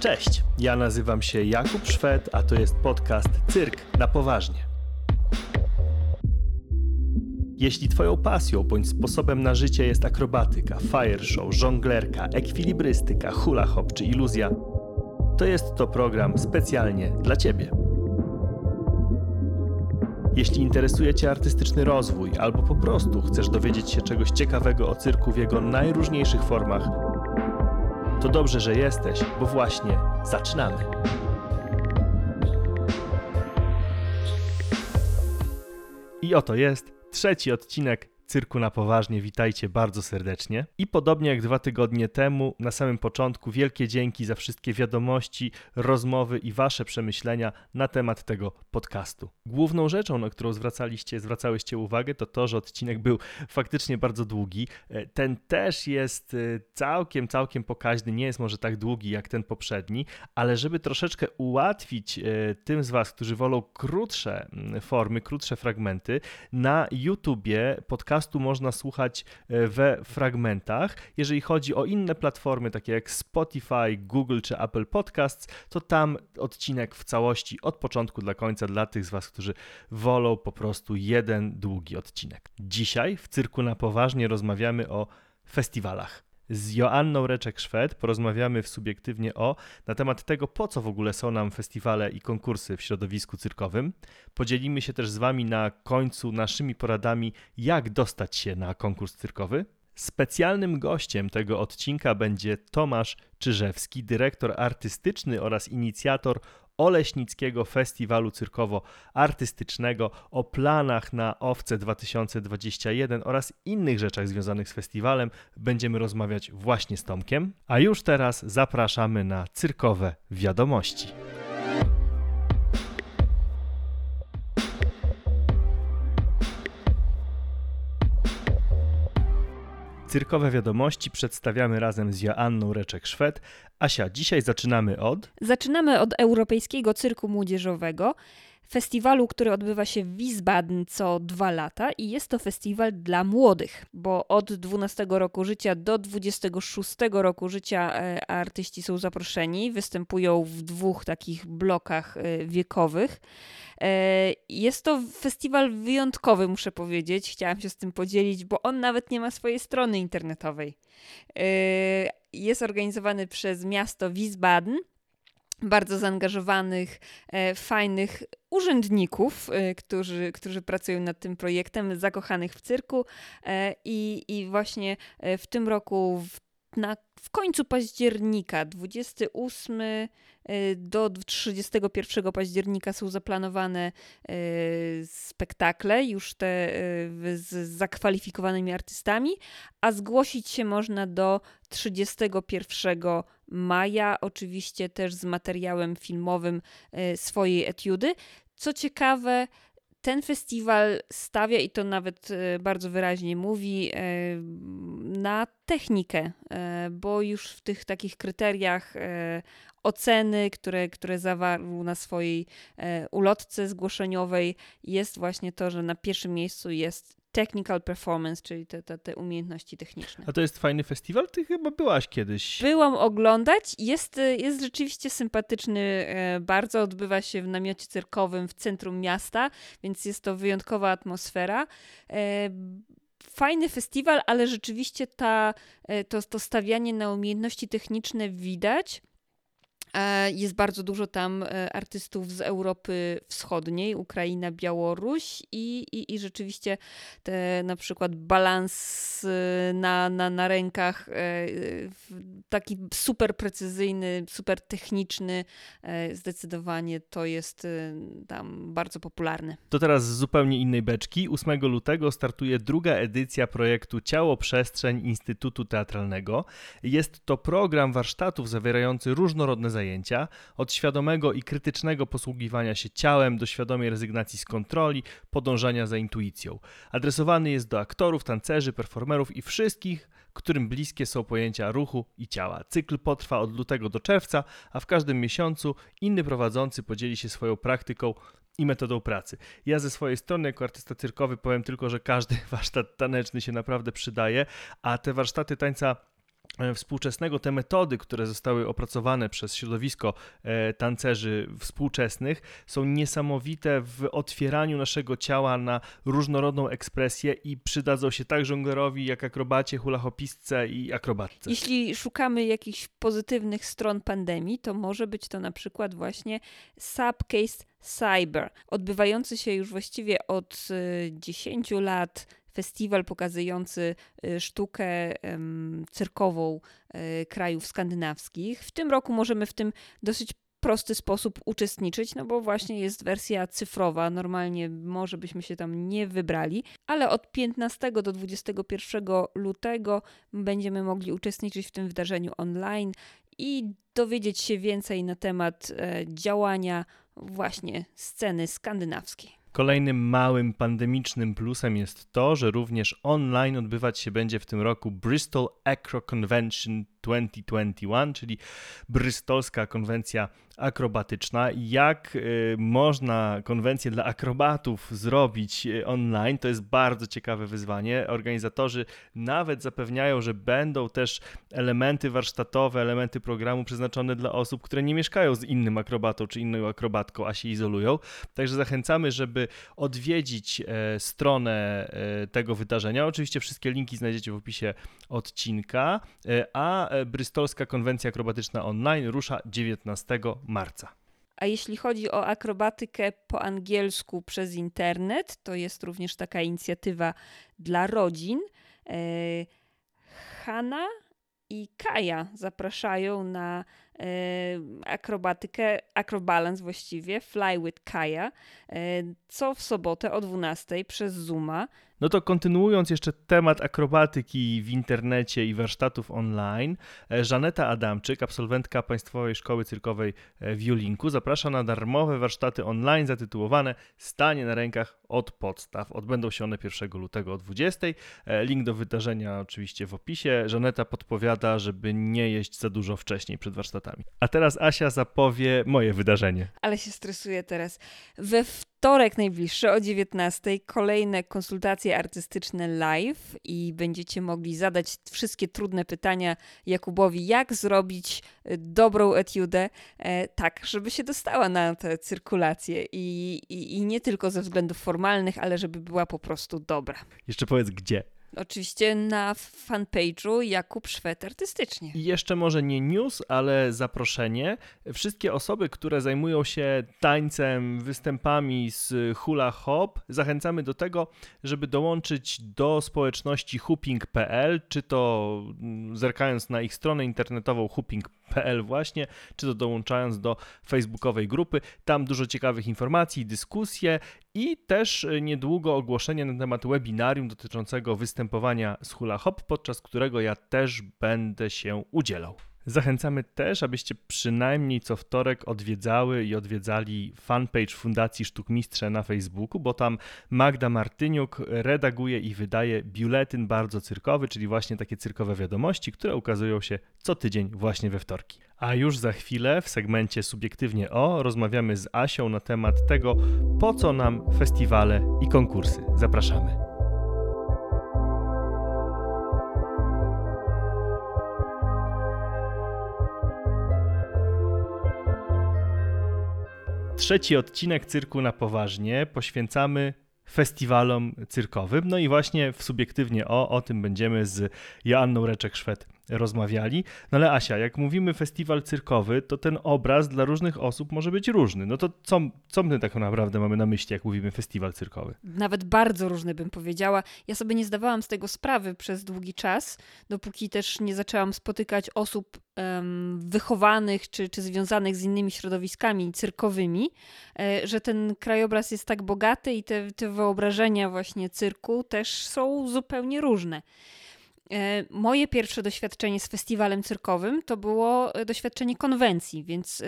Cześć, ja nazywam się Jakub Szwed, a to jest podcast Cyrk na poważnie. Jeśli Twoją pasją bądź sposobem na życie jest akrobatyka, fire show, żonglerka, ekwilibrystyka, hula hop czy iluzja, to jest to program specjalnie dla Ciebie. Jeśli interesuje Cię artystyczny rozwój albo po prostu chcesz dowiedzieć się czegoś ciekawego o cyrku w jego najróżniejszych formach, to dobrze, że jesteś, bo właśnie zaczynamy. I oto jest trzeci odcinek Cyrku na poważnie, witajcie bardzo serdecznie. I podobnie jak dwa tygodnie temu, na samym początku, wielkie dzięki za wszystkie wiadomości, rozmowy i wasze przemyślenia na temat tego podcastu. Główną rzeczą, na którą zwracaliście, zwracałyście uwagę, to to, że odcinek był faktycznie bardzo długi. E, ten też jest e, całkiem, całkiem pokaźny, nie jest może tak długi jak ten poprzedni, ale żeby troszeczkę ułatwić e, tym z was, którzy wolą krótsze mm, formy, krótsze fragmenty, na YouTubie podcast podcastu można słuchać e, we fragmentach. Jeżeli chodzi o inne platformy, takie jak Spotify, Google czy Apple Podcasts, to tam odcinek w całości od początku do końca dla tych z Was, którzy wolą po prostu jeden długi odcinek. Dzisiaj w Cyrku na Poważnie rozmawiamy o festiwalach. Z Joanną Reczek-Szwed porozmawiamy w subiektywnie o na temat tego, po co w ogóle są nam festiwale i konkursy w środowisku cyrkowym. Podzielimy się też z Wami na końcu naszymi poradami, jak dostać się na konkurs cyrkowy. Specjalnym gościem tego odcinka będzie Tomasz Czyżewski, dyrektor artystyczny oraz inicjator Oleśnickiego Festiwalu Cyrkowo-Artystycznego, o planach na OWCE 2021 oraz innych rzeczach związanych z festiwalem będziemy rozmawiać właśnie z Tomkiem. A już teraz zapraszamy na cyrkowe wiadomości. Cyrkowe wiadomości przedstawiamy razem z Joanną Reczek-Szwed. Asia, dzisiaj zaczynamy od... Zaczynamy od Europejskiego Cyrku Młodzieżowego, festiwalu, który odbywa się w Wiesbaden co dwa lata i jest to festiwal dla młodych, bo od 12 roku życia do 26 roku życia e, artyści są zaproszeni, występują w dwóch takich blokach e, wiekowych. E, jest to festiwal wyjątkowy, muszę powiedzieć. Chciałam się z tym podzielić, bo on nawet nie ma swojej strony internetowej. Jest organizowany przez miasto Wiesbaden bardzo zaangażowanych, e, fajnych urzędników, e, którzy, którzy pracują nad tym projektem, zakochanych w cyrku. E, I, i właśnie w tym roku, w, na, w końcu października, 28 do 31 października są zaplanowane spektakle, już te z zakwalifikowanymi artystami, a zgłosić się można do 31 maja, oczywiście też z materiałem filmowym swojej etiudy. Co ciekawe, ten festiwal stawia, i to nawet e, bardzo wyraźnie mówi, e, na technikę, bo już w tych takich kryteriach oceny, które, które zawarł na swojej ulotce zgłoszeniowej, jest właśnie to, że na pierwszym miejscu jest technical performance, czyli te, te, te umiejętności techniczne. A to jest fajny festiwal? Ty chyba byłaś kiedyś. Byłam oglądać. Jest, jest rzeczywiście sympatyczny e, bardzo. Odbywa się w namiocie cyrkowym w centrum miasta, więc jest to wyjątkowa atmosfera e, fajny festiwal, ale rzeczywiście ta, e, to, to stawianie na umiejętności techniczne widać. E, jest bardzo dużo tam e, artystów z Europy Wschodniej, Ukraina, Białoruś i, i, i rzeczywiście te na przykład balans e, na, na, na rękach taki super precyzyjny, super techniczny, zdecydowanie to jest tam bardzo popularny. To teraz z zupełnie innej beczki. 8 lutego startuje druga edycja projektu Ciało Przestrzeń Instytutu Teatralnego. Jest to program warsztatów zawierający różnorodne zajęcia, od świadomego i krytycznego posługiwania się ciałem do świadomej rezygnacji z kontroli, podążania za intuicją. Adresowany jest do aktorów, tancerzy, performerów i wszystkich, którym bliskie są pojęcia ruchu i ciała. Cykl potrwa od lutego do czerwca, a w każdym miesiącu inny prowadzący podzieli się swoją praktyką i metodą pracy. Ja ze swojej strony, jako artysta cyrkowy, powiem tylko, że każdy warsztat taneczny się naprawdę przydaje, a te warsztaty tańca współczesnego, te metody, które zostały opracowane przez środowisko e, tancerzy współczesnych, są niesamowite w otwieraniu naszego ciała na różnorodną ekspresję i przydadzą się tak żonglerowi, jak akrobacie, hulahopistce i akrobatce. Jeśli szukamy jakichś pozytywnych stron pandemii, to może być to na przykład właśnie Subcase Cyber, odbywający się już właściwie od 10 e, lat festiwal pokazujący y, sztukę cyrkową y, krajów skandynawskich. W tym roku możemy w tym dosyć prosty sposób uczestniczyć, no bo właśnie jest wersja cyfrowa. Normalnie może byśmy się tam nie wybrali, ale od 15 do 21 lutego będziemy mogli uczestniczyć w tym wydarzeniu online i dowiedzieć się więcej na temat e, działania właśnie sceny skandynawskiej. Kolejnym małym pandemicznym plusem jest to, że również online odbywać się będzie w tym roku Bristol Acro Convention 2021, czyli brystolska konwencja akrobatyczna. Jak y, można konwencję dla akrobatów zrobić y, online, to jest bardzo ciekawe wyzwanie. Organizatorzy nawet zapewniają, że będą też elementy warsztatowe, elementy programu przeznaczone dla osób, które nie mieszkają z innym akrobatą czy inną akrobatką, a się izolują. Także zachęcamy, żeby odwiedzić e, stronę e, tego wydarzenia. Oczywiście wszystkie linki znajdziecie w opisie odcinka, e, a Bristolska Konwencja Akrobatyczna Online rusza 19 marca. A jeśli chodzi o akrobatykę po angielsku przez internet, to jest również taka inicjatywa dla rodzin. E, Hanna i Kaja zapraszają na e, akrobatykę, acrobalance właściwie, Fly with Kaja, e, co w sobotę o 12 przez Zooma. No to kontynuując jeszcze temat akrobatyki w internecie i warsztatów online, e, Żaneta Adamczyk, absolwentka Państwowej Szkoły Cyrkowej e, w Julinku, zaprasza na darmowe warsztaty online zatytułowane Stanie na rękach od podstaw. Odbędą się one 1 lutego o 20. E, link do wydarzenia oczywiście w opisie. Żaneta podpowiada, żeby nie jeść za dużo wcześniej przed warsztatami. A teraz Asia zapowie moje wydarzenie. Ale się stresuję teraz. We wtorek najbliższy o 19 kolejne konsultacje artystyczne live i będziecie mogli zadać wszystkie trudne pytania Jakubowi, jak zrobić e, dobrą etiudę e, tak, żeby się dostała na tę cyrkulację i, i, i nie tylko ze względów formalnych, ale żeby była po prostu dobra. Jeszcze powiedz gdzie. Oczywiście na fanpage'u Jakub Szwed Artystycznie. I jeszcze może nie news, ale zaproszenie. Wszystkie osoby, które zajmują się tańcem, występami z hula hop, zachęcamy do tego, żeby dołączyć do społeczności hooping.pl, czy to mm, zerkając na ich stronę internetową hooping.pl właśnie, czy to dołączając do facebookowej grupy. Tam dużo ciekawych informacji, dyskusje i też e, niedługo ogłoszenie na temat webinarium dotyczącego występowania z hula hop, podczas którego ja też będę się udzielał. Zachęcamy też, abyście przynajmniej co wtorek odwiedzały i odwiedzali fanpage Fundacji Sztukmistrze na Facebooku, bo tam Magda Martyniuk redaguje i wydaje biuletyn bardzo cyrkowy, czyli właśnie takie cyrkowe wiadomości, które ukazują się co tydzień właśnie we wtorki. A już za chwilę w segmencie Subiektywnie O rozmawiamy z Asią na temat tego, po co nam festiwale i konkursy. Zapraszamy. Trzeci odcinek Cyrku na Poważnie poświęcamy festiwalom cyrkowym. No i właśnie w subiektywnie o, o tym będziemy z Joanną Reczek-Szwed rozmawiali. No ale Asia, jak mówimy festiwal cyrkowy, to ten obraz dla różnych osób może być różny. No to co, co my tak naprawdę mamy na myśli, jak mówimy festiwal cyrkowy? Nawet bardzo różny bym powiedziała. Ja sobie nie zdawałam z tego sprawy przez długi czas, dopóki też nie zaczęłam spotykać osób um, wychowanych czy, czy związanych z innymi środowiskami cyrkowymi, e, że ten krajobraz jest tak bogaty i te, te wyobrażenia właśnie cyrku też są zupełnie różne. E, moje pierwsze doświadczenie z festiwalem cyrkowym to było e, doświadczenie konwencji, więc e,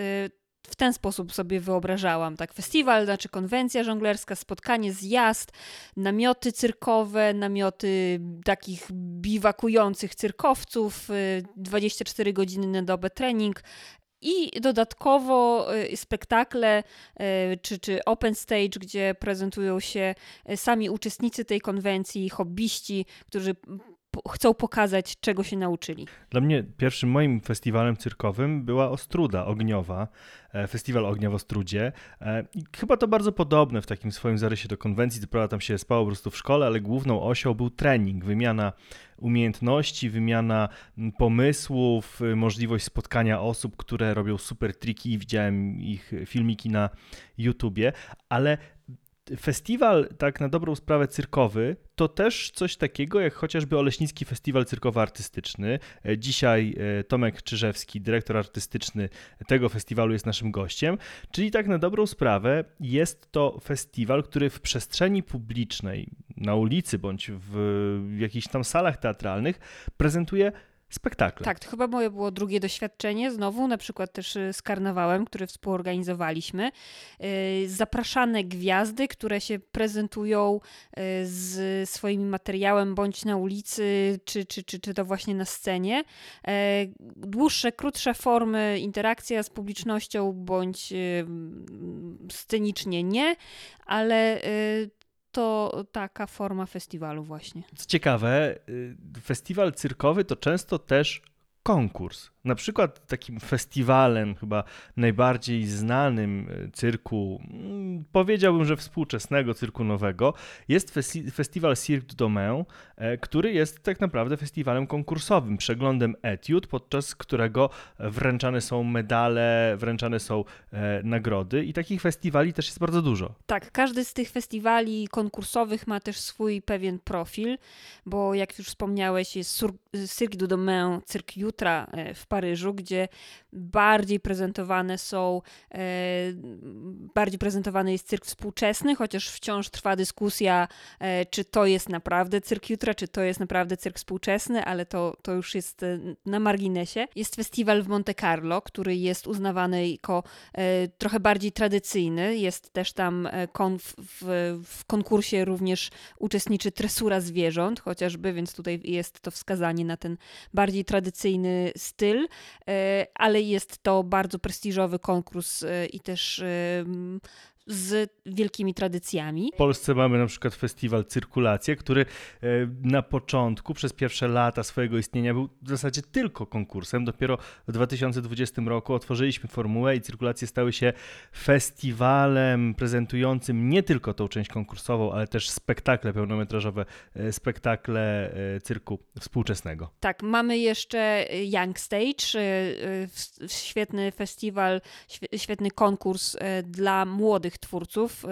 w ten sposób sobie wyobrażałam. Tak, festiwal, znaczy konwencja żonglerska, spotkanie, zjazd, namioty cyrkowe, namioty takich biwakujących cyrkowców, 24 godziny na dobę trening, i dodatkowo spektakle czy, czy open stage, gdzie prezentują się sami uczestnicy tej konwencji, hobbyści, którzy chcą pokazać, czego się nauczyli. Dla mnie pierwszym moim festiwalem cyrkowym była Ostruda Ogniowa, e, festiwal Ognia w Ostrudzie. E, I chyba to bardzo podobne w takim swoim zarysie do konwencji, co prawda tam się spało po prostu w szkole, ale główną osią był trening, wymiana umiejętności, wymiana pomysłów, y, możliwość spotkania osób, które robią super triki. Widziałem ich filmiki na YouTubie, ale festiwal, tak na dobrą sprawę cyrkowy, to też coś takiego jak chociażby Oleśnicki Festiwal Cyrkowo-Artystyczny. E, dzisiaj e, Tomek Czyżewski, dyrektor artystyczny tego festiwalu jest naszym gościem, czyli tak na dobrą sprawę jest to festiwal, który w przestrzeni publicznej, na ulicy bądź w jakichś tam salach teatralnych prezentuje spektakle. Tak, to chyba moje było drugie doświadczenie, znowu na przykład też y, z karnawałem, który współorganizowaliśmy. Y, zapraszane gwiazdy, które się prezentują y, z swoim materiałem bądź na ulicy, czy, czy, czy, czy to właśnie na scenie. E, dłuższe, krótsze formy, interakcja z publicznością bądź scenicznie nie, ale to taka forma festiwalu właśnie. Co ciekawe, y, festiwal cyrkowy to często też konkurs. Na przykład takim festiwalem, chyba najbardziej znanym e, cyrku, mm, powiedziałbym, że współczesnego cyrku nowego, jest festiwal Cirque du Domain, e, który jest tak naprawdę festiwalem konkursowym, przeglądem etiud, podczas którego wręczane są medale, wręczane są e, nagrody i takich festiwali też jest bardzo dużo. Tak, każdy z tych festiwali konkursowych ma też swój pewien profil, bo jak już wspomniałeś, jest Cirque du Domain, Cyrk Jutra w Paryżu, gdzie bardziej prezentowane są, e, bardziej prezentowany jest cyrk współczesny, chociaż wciąż trwa dyskusja, e, czy to jest naprawdę cyrk jutra, czy to jest naprawdę cyrk współczesny, ale to, to już jest e, na marginesie. Jest festiwal w Monte Carlo, który jest uznawany jako trochę bardziej tradycyjny. Jest też tam w, w konkursie również uczestniczy tresura zwierząt, chociażby, więc tutaj jest to wskazanie na ten bardziej tradycyjny styl, ale jest to bardzo prestiżowy konkurs e, i też e, z wielkimi tradycjami. W Polsce mamy na przykład festiwal Cyrkulacja, który e, na początku, przez pierwsze lata swojego istnienia był w zasadzie tylko konkursem. Dopiero w 2020 roku otworzyliśmy formułę i cyrkulacje stały się festiwalem prezentującym nie tylko tą część konkursową, ale też spektakle pełnometrażowe, e, spektakle e, cyrku współczesnego. Tak, mamy jeszcze Young Stage, świetny festiwal, świetny konkurs dla młodych twórców, y,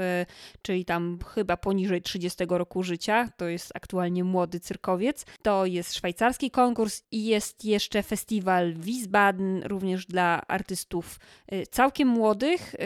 czyli tam chyba poniżej 30 roku życia. To jest aktualnie młody cyrkowiec. To jest szwajcarski konkurs i jest jeszcze festiwal Wiesbaden, również dla artystów y, całkiem młodych y,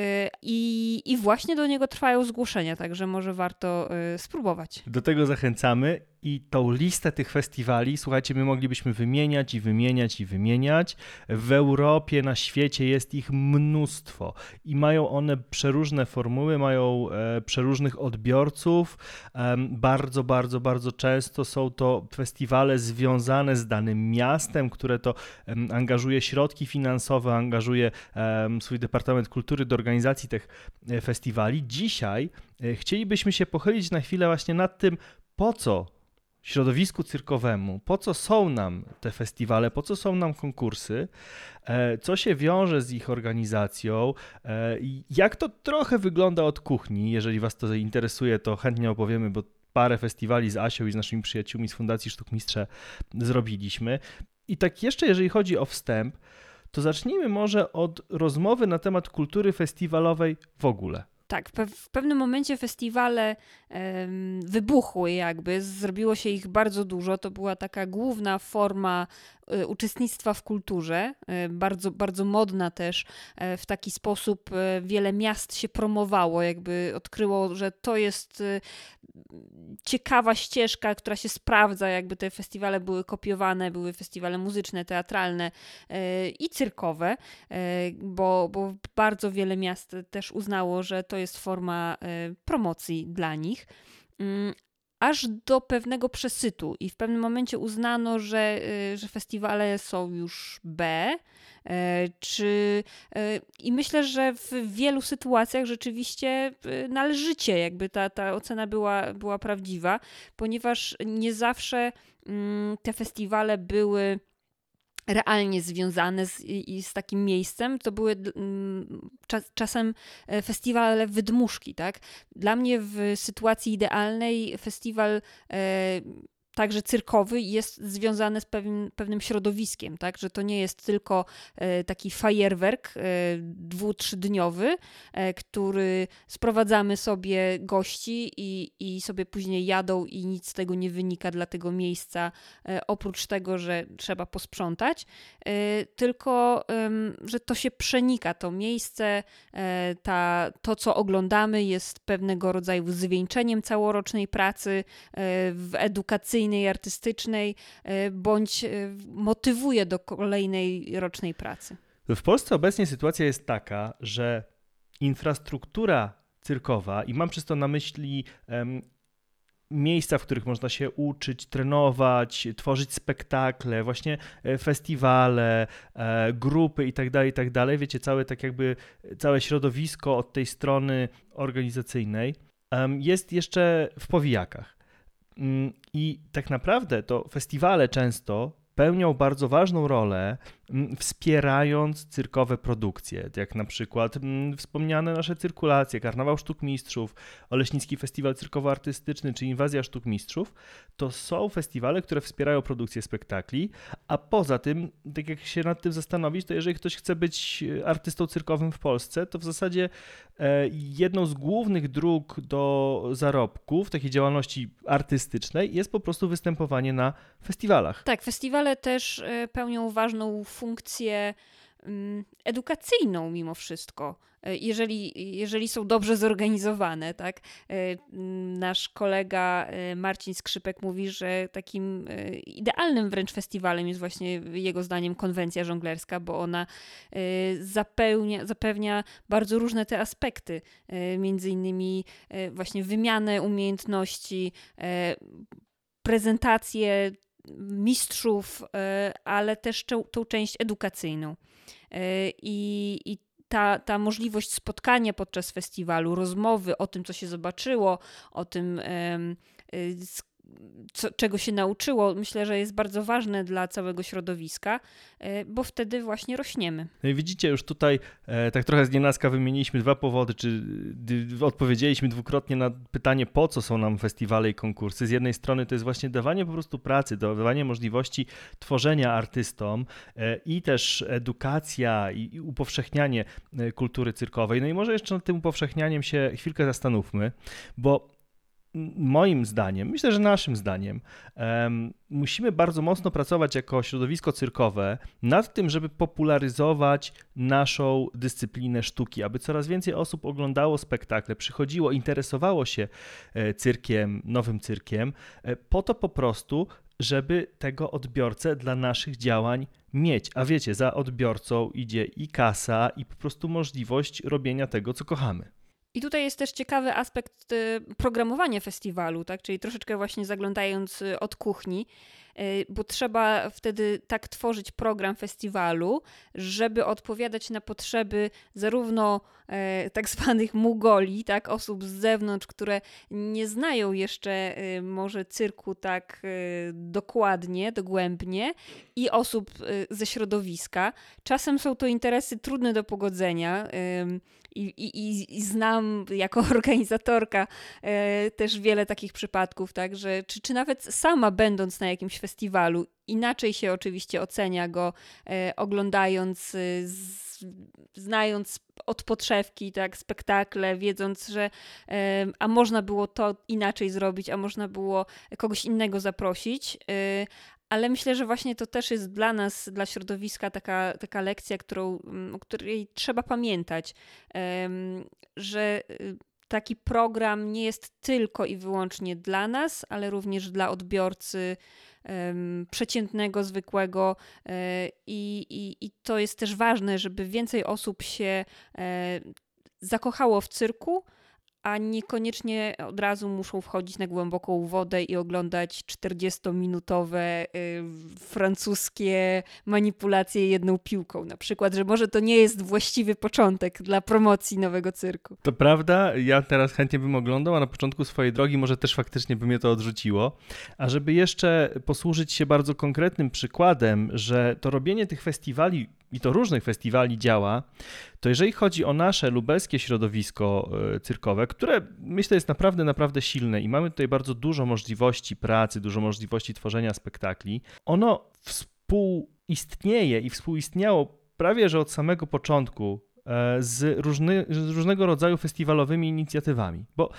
i, i właśnie do niego trwają zgłoszenia, także może warto spróbować. Do tego zachęcamy i tą listę tych festiwali, słuchajcie, my moglibyśmy wymieniać i wymieniać i wymieniać. W Europie, na świecie jest ich mnóstwo i mają one przeróżne formuły, mają e, przeróżnych odbiorców. Bardzo, bardzo, bardzo często są to festiwale związane z danym miastem, które to angażuje środki finansowe, angażuje swój Departament Kultury do organizacji tych e, festiwali. Dzisiaj e, chcielibyśmy się pochylić na chwilę właśnie nad tym, po co środowisku cyrkowemu, po co są nam te festiwale, po co są nam konkursy, e, co się wiąże z ich organizacją, e, jak to trochę wygląda od kuchni. Jeżeli Was to interesuje, to chętnie opowiemy, bo parę festiwali z Asią i z naszymi przyjaciółmi z Fundacji Sztukmistrze zrobiliśmy. I tak jeszcze, jeżeli chodzi o wstęp, to zacznijmy może od rozmowy na temat kultury festiwalowej w ogóle. Tak, w pewnym momencie festiwale wybuchły jakby, zrobiło się ich bardzo dużo. To była taka główna forma uczestnictwa w kulturze, y, bardzo, bardzo modna też. Y, w taki sposób wiele miast się promowało, jakby odkryło, że to jest ciekawa ścieżka, która się sprawdza, jakby te festiwale były kopiowane, były festiwale muzyczne, teatralne i cyrkowe, bo, bo bardzo wiele miast też uznało, że to jest forma promocji dla nich. Aż do pewnego przesytu. I w pewnym momencie uznano, że, że festiwale są już B, czy i myślę, że w wielu sytuacjach rzeczywiście należycie jakby ta, ta ocena była, była prawdziwa, ponieważ nie zawsze mm, te festiwale były realnie związane z, i, z takim miejscem, to były czas, czasem e, festiwale wydmuszki, tak? Dla mnie w sytuacji idealnej festiwal e, także cyrkowy jest związany z pewnym, pewnym środowiskiem, tak? że to nie jest tylko e, taki fajerwerk e, dwu, trzydniowy, e, który sprowadzamy sobie gości i, i sobie później jadą i nic z tego nie wynika dla tego miejsca, oprócz tego, że trzeba posprzątać, tylko, że to się przenika, to miejsce, ta, to co oglądamy jest pewnego rodzaju zwieńczeniem całorocznej pracy w edukacyjnej edukacyjnej, artystycznej, e, bądź e, motywuje do kolejnej rocznej pracy. W Polsce obecnie sytuacja jest taka, że infrastruktura cyrkowa, i mam przez to na myśli miejsca, w których można się uczyć, trenować, tworzyć spektakle, właśnie e, festiwale, grupy itd., tak itd. Tak Wiecie, całe tak jakby całe środowisko od tej strony organizacyjnej jest jeszcze w powijakach. Mm, I tak naprawdę to festiwale często pełnią bardzo ważną rolę wspierając cyrkowe produkcje, jak na przykład wspomniane nasze cyrkulacje, Karnawał Sztuk Mistrzów, Oleśnicki Festiwal Cyrkowo-Artystyczny czy Inwazja Sztuk Mistrzów, to są festiwale, które wspierają produkcję spektakli, a poza tym, tak jak się nad tym zastanowić, to jeżeli ktoś chce być e, artystą cyrkowym w Polsce, to w zasadzie e, jedną z głównych dróg do zarobku w takiej działalności artystycznej jest po prostu występowanie na festiwalach. Tak, festiwale też e, pełnią ważną funkcję funkcję mm, edukacyjną mimo wszystko, e, jeżeli, jeżeli są dobrze zorganizowane, tak? E, nasz kolega e, Marcin Skrzypek mówi, że takim idealnym wręcz festiwalem jest właśnie jego zdaniem konwencja żonglerska, bo ona zapełnia, zapewnia bardzo różne te aspekty, między innymi właśnie wymianę umiejętności, prezentację mistrzów, e, ale też tą część edukacyjną. E, I, i ta, ta możliwość spotkania podczas festiwalu, rozmowy o tym, co się zobaczyło, o tym, z co, czego się nauczyło, myślę, że jest bardzo ważne dla całego środowiska, e, bo wtedy właśnie rośniemy. No i widzicie, już tutaj e, tak trochę z nienacka wymieniliśmy dwa powody, czy odpowiedzieliśmy dwukrotnie na pytanie, po co są nam festiwale i konkursy. Z jednej strony to jest właśnie dawanie po prostu pracy, dawanie możliwości tworzenia artystom e, i też edukacja i upowszechnianie kultury cyrkowej. No i może jeszcze nad tym upowszechnianiem się chwilkę zastanówmy, bo moim zdaniem, myślę, że naszym zdaniem, um, musimy bardzo mocno pracować jako środowisko cyrkowe nad tym, żeby popularyzować naszą dyscyplinę sztuki, aby coraz więcej osób oglądało spektakle, przychodziło, interesowało się e, cyrkiem, nowym cyrkiem, e, po to po prostu, żeby tego odbiorcę dla naszych działań mieć. A wiecie, za odbiorcą idzie i kasa, i po prostu możliwość robienia tego, co kochamy. I tutaj jest też ciekawy aspekt y, programowania festiwalu, tak? czyli troszeczkę właśnie zaglądając y, od kuchni, y, bo trzeba wtedy tak tworzyć program festiwalu, żeby odpowiadać na potrzeby zarówno e, tak zwanych mugoli, tak, osób z zewnątrz, które nie znają jeszcze może cyrku tak dokładnie, dogłębnie i osób ze środowiska. Czasem są to interesy trudne do pogodzenia i, i, i znam jako organizatorka e, też wiele takich przypadków, tak, że czy, czy nawet sama będąc na jakimś festiwalu, inaczej się oczywiście ocenia go e, oglądając, e, z, znając od podszewki, tak, spektakle, wiedząc, że e, a można było to inaczej zrobić, a można było kogoś innego zaprosić, e, ale myślę, że właśnie to też jest dla nas, dla środowiska taka, taka lekcja, którą, mm, o której trzeba pamiętać, że y, taki program nie jest tylko i wyłącznie dla nas, ale również dla odbiorcy przeciętnego, zwykłego e, i, i, to jest też ważne, żeby więcej osób się e, zakochało w cyrku, a niekoniecznie od razu muszą wchodzić na głęboką wodę i oglądać 40-minutowe y, francuskie manipulacje jedną piłką. Na przykład, że może to nie jest właściwy początek dla promocji nowego cyrku. To prawda, ja teraz chętnie bym oglądał, a na początku swojej drogi może też faktycznie by mnie to odrzuciło. A żeby jeszcze posłużyć się bardzo konkretnym przykładem, że to robienie tych festiwali i to różnych festiwali działa, to jeżeli chodzi o nasze lubelskie środowisko e, cyrkowe, które myślę jest naprawdę, naprawdę silne i mamy tutaj bardzo dużo możliwości pracy, dużo możliwości tworzenia spektakli, ono współistnieje i współistniało prawie że od samego początku e, z, różny, z różnego rodzaju festiwalowymi inicjatywami. Bo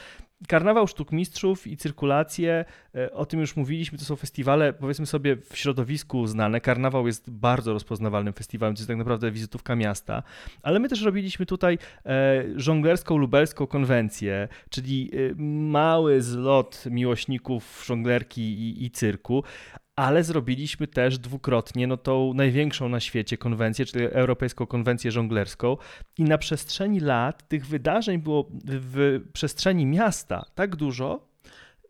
Karnawał Sztuk Mistrzów i cyrkulacje, e, o tym już mówiliśmy, to są festiwale, powiedzmy sobie, w środowisku znane. Karnawał jest bardzo rozpoznawalnym festiwalem, to jest tak naprawdę wizytówka miasta, ale my też robiliśmy tutaj e, żonglerską lubelską konwencję, czyli e, mały zlot miłośników żonglerki i, i cyrku, ale zrobiliśmy też dwukrotnie no, tą największą na świecie konwencję, czyli Europejską Konwencję Żonglerską. I na przestrzeni lat tych wydarzeń było w przestrzeni miasta tak dużo,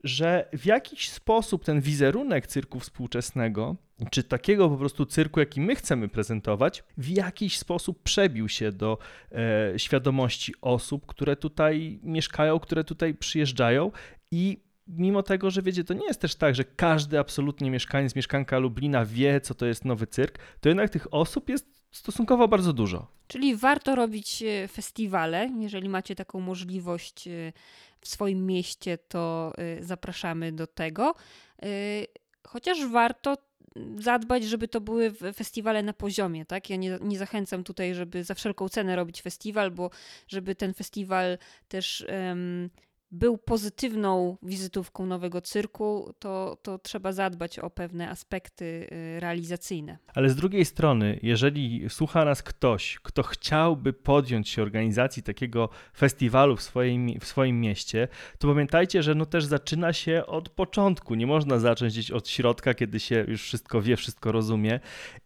że w jakiś sposób ten wizerunek cyrku współczesnego, czy takiego po prostu cyrku, jaki my chcemy prezentować, w jakiś sposób przebił się do e, świadomości osób, które tutaj mieszkają, które tutaj przyjeżdżają i mimo tego, że wiecie, to nie jest też tak, że każdy absolutnie mieszkaniec, mieszkanka Lublina wie, co to jest nowy cyrk, to jednak tych osób jest stosunkowo bardzo dużo. Czyli warto robić e, festiwale, jeżeli macie taką możliwość e, w swoim mieście, to e, zapraszamy do tego. Chociaż warto zadbać, żeby to były festiwale na poziomie, tak? Ja nie, nie zachęcam tutaj, żeby za wszelką cenę robić festiwal, bo żeby ten festiwal też um, był pozytywną wizytówką nowego cyrku, to, to trzeba zadbać o pewne aspekty y, realizacyjne. Ale z drugiej strony, jeżeli słucha nas ktoś, kto chciałby podjąć się organizacji takiego festiwalu w swoim, w swoim mieście, to pamiętajcie, że no też zaczyna się od początku. Nie można zacząć gdzieś od środka, kiedy się już wszystko wie, wszystko rozumie.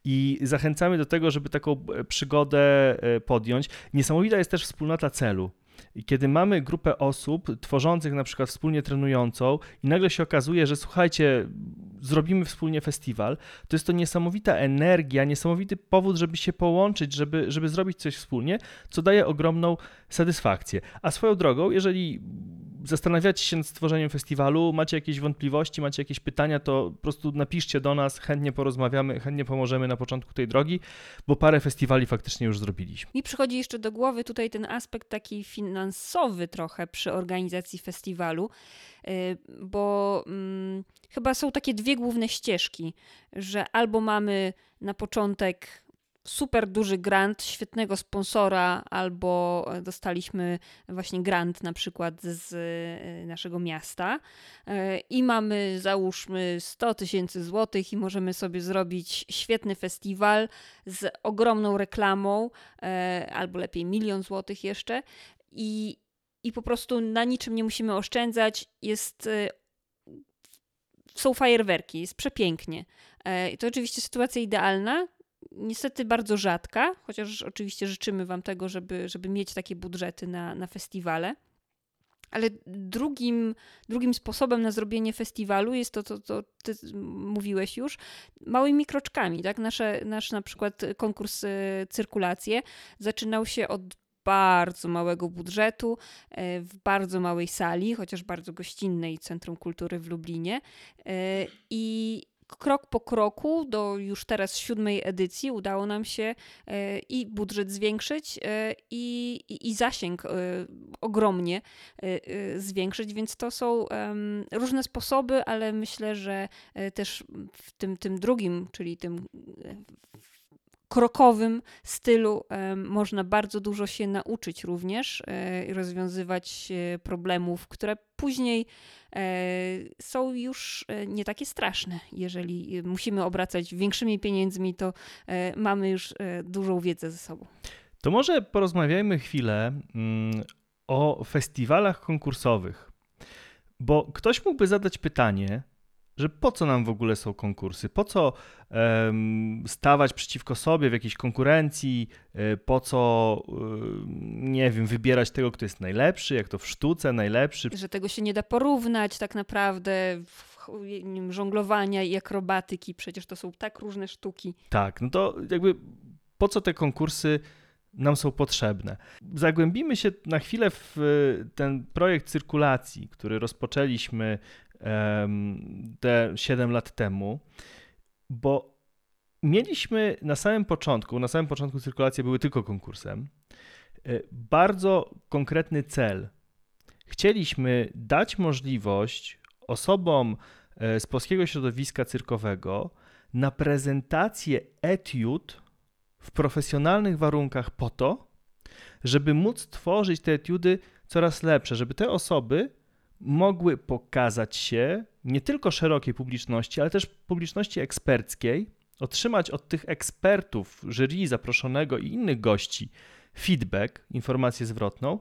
I zachęcamy do tego, żeby taką e, przygodę e, podjąć. Niesamowita jest też wspólnota celu. I kiedy mamy grupę osób tworzących na przykład wspólnie trenującą i nagle się okazuje, że słuchajcie, zrobimy wspólnie festiwal, to jest to niesamowita energia, niesamowity powód, żeby się połączyć, żeby, żeby zrobić coś wspólnie, co daje ogromną satysfakcję. A swoją drogą, jeżeli zastanawiacie się nad stworzeniem festiwalu, macie jakieś wątpliwości, macie jakieś pytania, to po prostu napiszcie do nas, chętnie porozmawiamy, chętnie pomożemy na początku tej drogi, bo parę festiwali faktycznie już zrobiliśmy. Mi przychodzi jeszcze do głowy tutaj ten aspekt taki finansowy trochę przy organizacji festiwalu, y, bo hmm, chyba są takie dwie główne ścieżki, że albo mamy na początek super duży grant, świetnego sponsora, albo dostaliśmy właśnie grant na przykład z e, naszego miasta e, i mamy załóżmy 100 tysięcy złotych i możemy sobie zrobić świetny festiwal z ogromną reklamą, e, albo lepiej milion złotych jeszcze. I, i po prostu na niczym nie musimy oszczędzać, jest są fajerwerki, jest przepięknie. I to oczywiście sytuacja idealna, niestety bardzo rzadka, chociaż oczywiście życzymy Wam tego, żeby, żeby mieć takie budżety na, na festiwale. Ale drugim, drugim sposobem na zrobienie festiwalu jest to, co, co ty mówiłeś już, małymi kroczkami. Tak? Nasze, nasz na przykład konkurs y, cyrkulacje zaczynał się od bardzo małego budżetu, e, w bardzo małej sali, chociaż bardzo gościnnej Centrum Kultury w Lublinie. E, I krok po kroku do już teraz siódmej edycji udało nam się e, i budżet zwiększyć e, i, i, zasięg e, ogromnie zwiększyć, więc to są różne sposoby, ale myślę, że też w tym, tym drugim, czyli tym krokowym stylu można bardzo dużo się nauczyć również i rozwiązywać problemów, które później E, są już e, nie takie straszne. Jeżeli musimy obracać większymi pieniędzmi, to e, mamy już dużą wiedzę ze sobą. To może porozmawiajmy chwilę mm, o festiwalach konkursowych, bo ktoś mógłby zadać pytanie, że po co nam w ogóle są konkursy, po co um, stawać przeciwko sobie w jakiejś konkurencji, e, po co, nie wiem, wybierać tego, kto jest najlepszy, jak to w sztuce najlepszy. Że tego się nie da porównać tak naprawdę, żonglowania i akrobatyki, przecież to są tak różne sztuki. Tak, no to jakby po co te konkursy nam są potrzebne. Zagłębimy się na chwilę w ten projekt cyrkulacji, który rozpoczęliśmy te 7 lat temu, bo mieliśmy na samym początku, na samym początku cyrkulacja były tylko konkursem, e, bardzo konkretny cel. Chcieliśmy dać możliwość osobom e, z polskiego środowiska cyrkowego na prezentację etiud w profesjonalnych warunkach po to, żeby móc tworzyć te etiudy coraz lepsze, żeby te osoby mogły pokazać się nie tylko szerokiej publiczności, ale też publiczności eksperckiej, otrzymać od tych ekspertów, jury zaproszonego i innych gości feedback, informację zwrotną,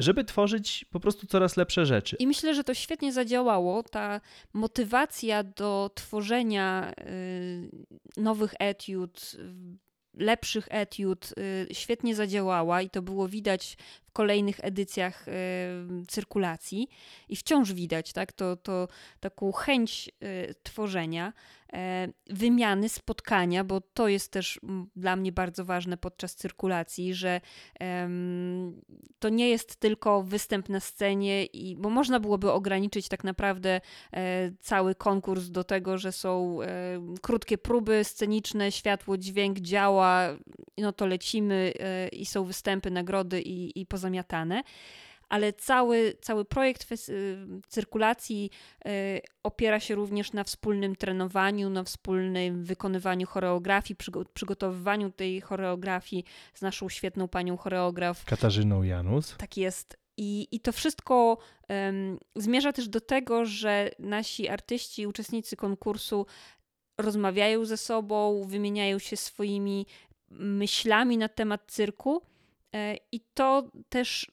żeby tworzyć po prostu coraz lepsze rzeczy. I myślę, że to świetnie zadziałało. Ta motywacja do tworzenia y, nowych etiud, lepszych etiud y, świetnie zadziałała i to było widać kolejnych edycjach y, cyrkulacji i wciąż widać tak, to, to taką chęć y, tworzenia. E, wymiany, spotkania, bo to jest też dla mnie bardzo ważne podczas cyrkulacji, że to nie jest tylko występ na scenie, i, bo można byłoby ograniczyć tak naprawdę e, cały konkurs do tego, że są e, krótkie próby sceniczne, światło, dźwięk działa, no to lecimy i są występy, nagrody i, i pozamiatane ale cały, cały projekt y, cyrkulacji y, opiera się również na wspólnym trenowaniu, na wspólnym wykonywaniu choreografii, przygotowywaniu tej choreografii z naszą świetną panią choreograf. Katarzyną Janus. Tak jest. I, i to wszystko um, zmierza też do tego, że nasi artyści, uczestnicy konkursu rozmawiają ze sobą, wymieniają się swoimi myślami na temat cyrku. E, I to też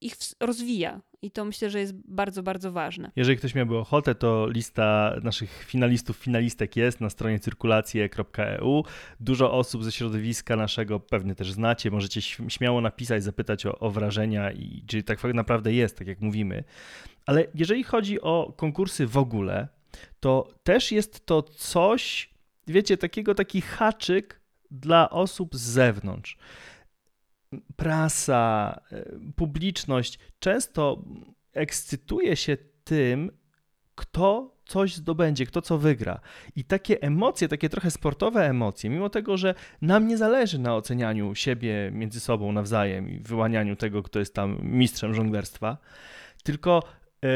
ich rozwija. I to myślę, że jest bardzo, bardzo ważne. Jeżeli ktoś miałby ochotę, to lista naszych finalistów, finalistek jest na stronie cyrkulacje.eu. Dużo osób ze środowiska naszego pewnie też znacie. Możecie śmiało napisać, zapytać o, o wrażenia i czy tak naprawdę jest, tak jak mówimy. Ale jeżeli chodzi o konkursy w ogóle, to też jest to coś, wiecie, takiego taki haczyk dla osób z zewnątrz prasa, e, publiczność często ekscytuje się tym, kto coś zdobędzie, kto co wygra. I takie emocje, takie trochę sportowe emocje, mimo tego, że nam nie zależy na ocenianiu siebie między sobą nawzajem i wyłanianiu tego, kto jest tam mistrzem żonglerstwa, tylko e,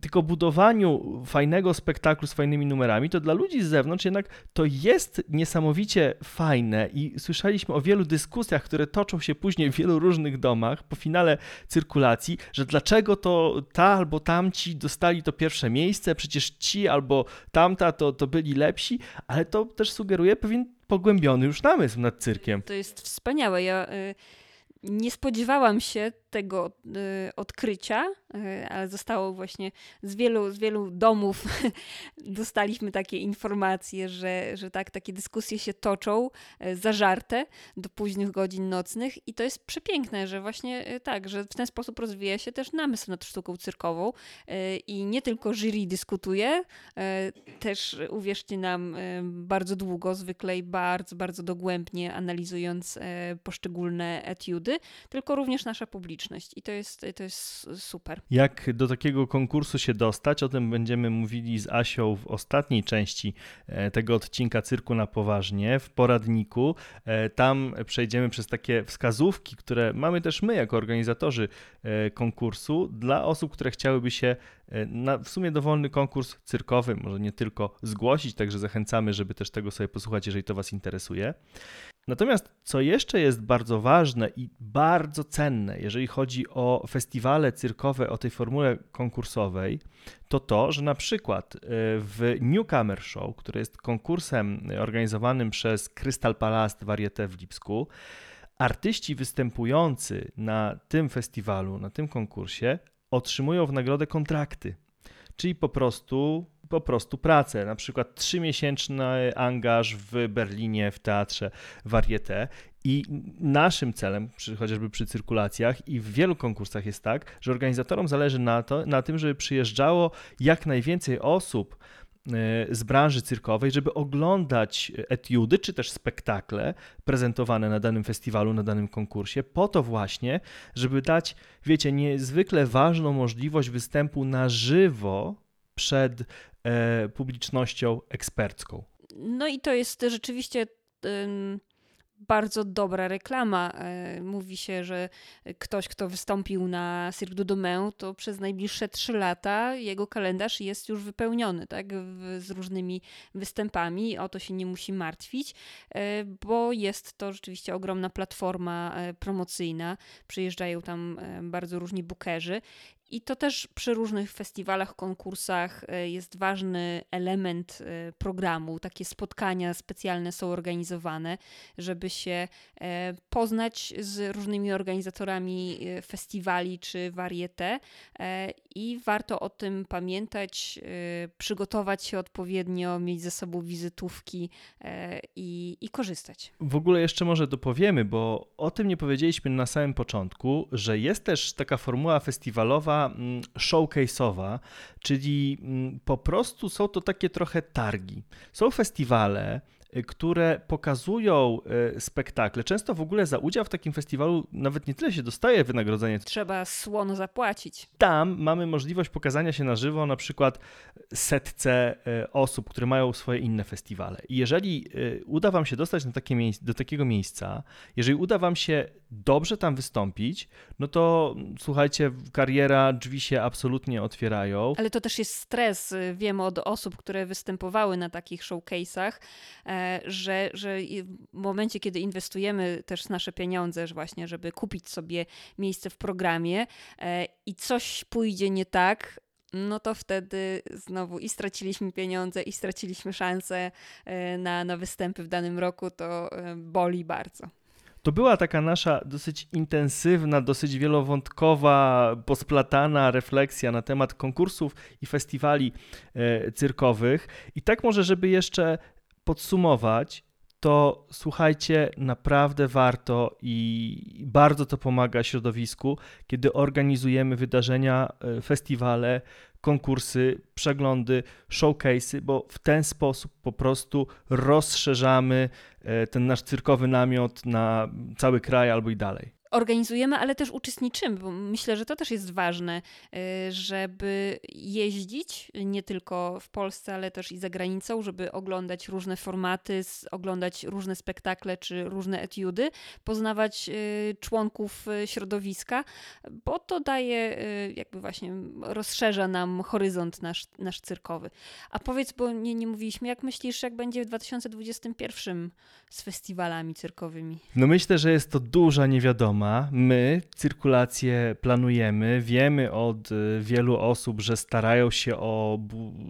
tylko budowaniu fajnego spektaklu z fajnymi numerami, to dla ludzi z zewnątrz jednak to jest niesamowicie fajne i słyszeliśmy o wielu dyskusjach, które toczą się później w wielu różnych domach po finale cyrkulacji, że dlaczego to ta albo tamci dostali to pierwsze miejsce, przecież ci albo tamta to, to byli lepsi, ale to też sugeruje pewien pogłębiony już namysł nad cyrkiem. To jest wspaniałe. Ja y, nie spodziewałam się tego y, odkrycia, y, ale zostało właśnie z wielu, z wielu domów dostaliśmy takie informacje, że, że tak, takie dyskusje się toczą, y, zażarte do późnych godzin nocnych i to jest przepiękne, że właśnie tak, że w ten sposób rozwija się też namysł nad sztuką cyrkową i nie tylko jury dyskutuje, też uwierzcie nam bardzo długo, zwykle i bardzo, bardzo dogłębnie analizując poszczególne etiudy, tylko również nasza publiczność publiczność i to jest, to jest super. Jak do takiego konkursu się dostać, o tym będziemy mówili z Asią w ostatniej części e, tego odcinka Cyrku na Poważnie w poradniku. E, tam przejdziemy przez takie wskazówki, które mamy też my jako organizatorzy e, konkursu dla osób, które chciałyby się na w sumie dowolny konkurs cyrkowy, może nie tylko zgłosić, także zachęcamy, żeby też tego sobie posłuchać, jeżeli to Was interesuje. Natomiast co jeszcze jest bardzo ważne i bardzo cenne, jeżeli chodzi o festiwale cyrkowe, o tej formule konkursowej, to to, że na przykład e, w Newcomer Show, które jest konkursem organizowanym przez Crystal Palace Varieté w Lipsku, artyści występujący na tym festiwalu, na tym konkursie otrzymują w nagrodę kontrakty. Czyli po prostu po prostu pracę, na przykład trzymiesięczny angaż w Berlinie w teatrze Varieté i naszym celem, przy, chociażby przy cyrkulacjach i w wielu konkursach jest tak, że organizatorom zależy na, to, na tym, żeby przyjeżdżało jak najwięcej osób e, z branży cyrkowej, żeby oglądać etiudy czy też spektakle prezentowane na danym festiwalu, na danym konkursie, po to właśnie, żeby dać, wiecie, niezwykle ważną możliwość występu na żywo przed e, publicznością ekspercką. No i to jest rzeczywiście bardzo dobra reklama. E, mówi się, że ktoś, kto wystąpił na Cirque du Domain, to przez najbliższe trzy lata jego kalendarz jest już wypełniony, tak, z różnymi występami. O to się nie musi martwić, e, bo jest to rzeczywiście ogromna platforma e, promocyjna. Przyjeżdżają tam bardzo różni bookerzy i to też przy różnych festiwalach, konkursach e, jest ważny element e, programu. Takie spotkania specjalne są organizowane, żeby się e, poznać z różnymi organizatorami festiwali czy varieté i warto o tym pamiętać, przygotować się odpowiednio, mieć ze sobą wizytówki i, i korzystać. W ogóle jeszcze może dopowiemy, bo o tym nie powiedzieliśmy na samym początku, że jest też taka formuła festiwalowa, Mm, showcase'owa, czyli mm, po prostu są to takie trochę targi. Są festiwale, które pokazują y, spektakle. Często w ogóle za udział w takim festiwalu nawet nie tyle się dostaje wynagrodzenie. Trzeba słono zapłacić. Tam mamy możliwość pokazania się na żywo na przykład setce y, osób, które mają swoje inne festiwale. I jeżeli uda Wam się dostać takie do takiego miejsca, jeżeli uda Wam się dobrze tam wystąpić, no to słuchajcie, kariera, drzwi się absolutnie otwierają. Ale to też jest stres. Wiem od osób, które występowały na takich showcase'ach, e, że, że w momencie, kiedy inwestujemy też nasze pieniądze, właśnie, żeby kupić sobie miejsce w programie e, i coś pójdzie nie tak, no to wtedy znowu i straciliśmy pieniądze, i straciliśmy szansę e, na, na występy w danym roku, to e, boli bardzo. To była taka nasza dosyć intensywna, dosyć wielowątkowa, posplatana refleksja na temat konkursów i festiwali cyrkowych. I tak może, żeby jeszcze podsumować, to słuchajcie, naprawdę warto i bardzo to pomaga środowisku, kiedy organizujemy wydarzenia, e, festiwale, konkursy, przeglądy, showcase'y, bo w ten sposób po prostu rozszerzamy e, ten nasz cyrkowy namiot na cały kraj albo i dalej organizujemy, ale też uczestniczymy, bo myślę, że to też jest ważne, y, żeby jeździć nie tylko w Polsce, ale też i za granicą, żeby oglądać różne formaty, oglądać różne spektakle czy różne etiudy, poznawać y, członków y, środowiska, bo to daje, jakby właśnie rozszerza nam horyzont nasz, nasz cyrkowy. A powiedz, bo nie, nie mówiliśmy, jak myślisz, jak będzie w 2021 z festiwalami cyrkowymi? No myślę, że jest to duża niewiadoma My cyrkulację planujemy. Wiemy od y, wielu osób, że starają się o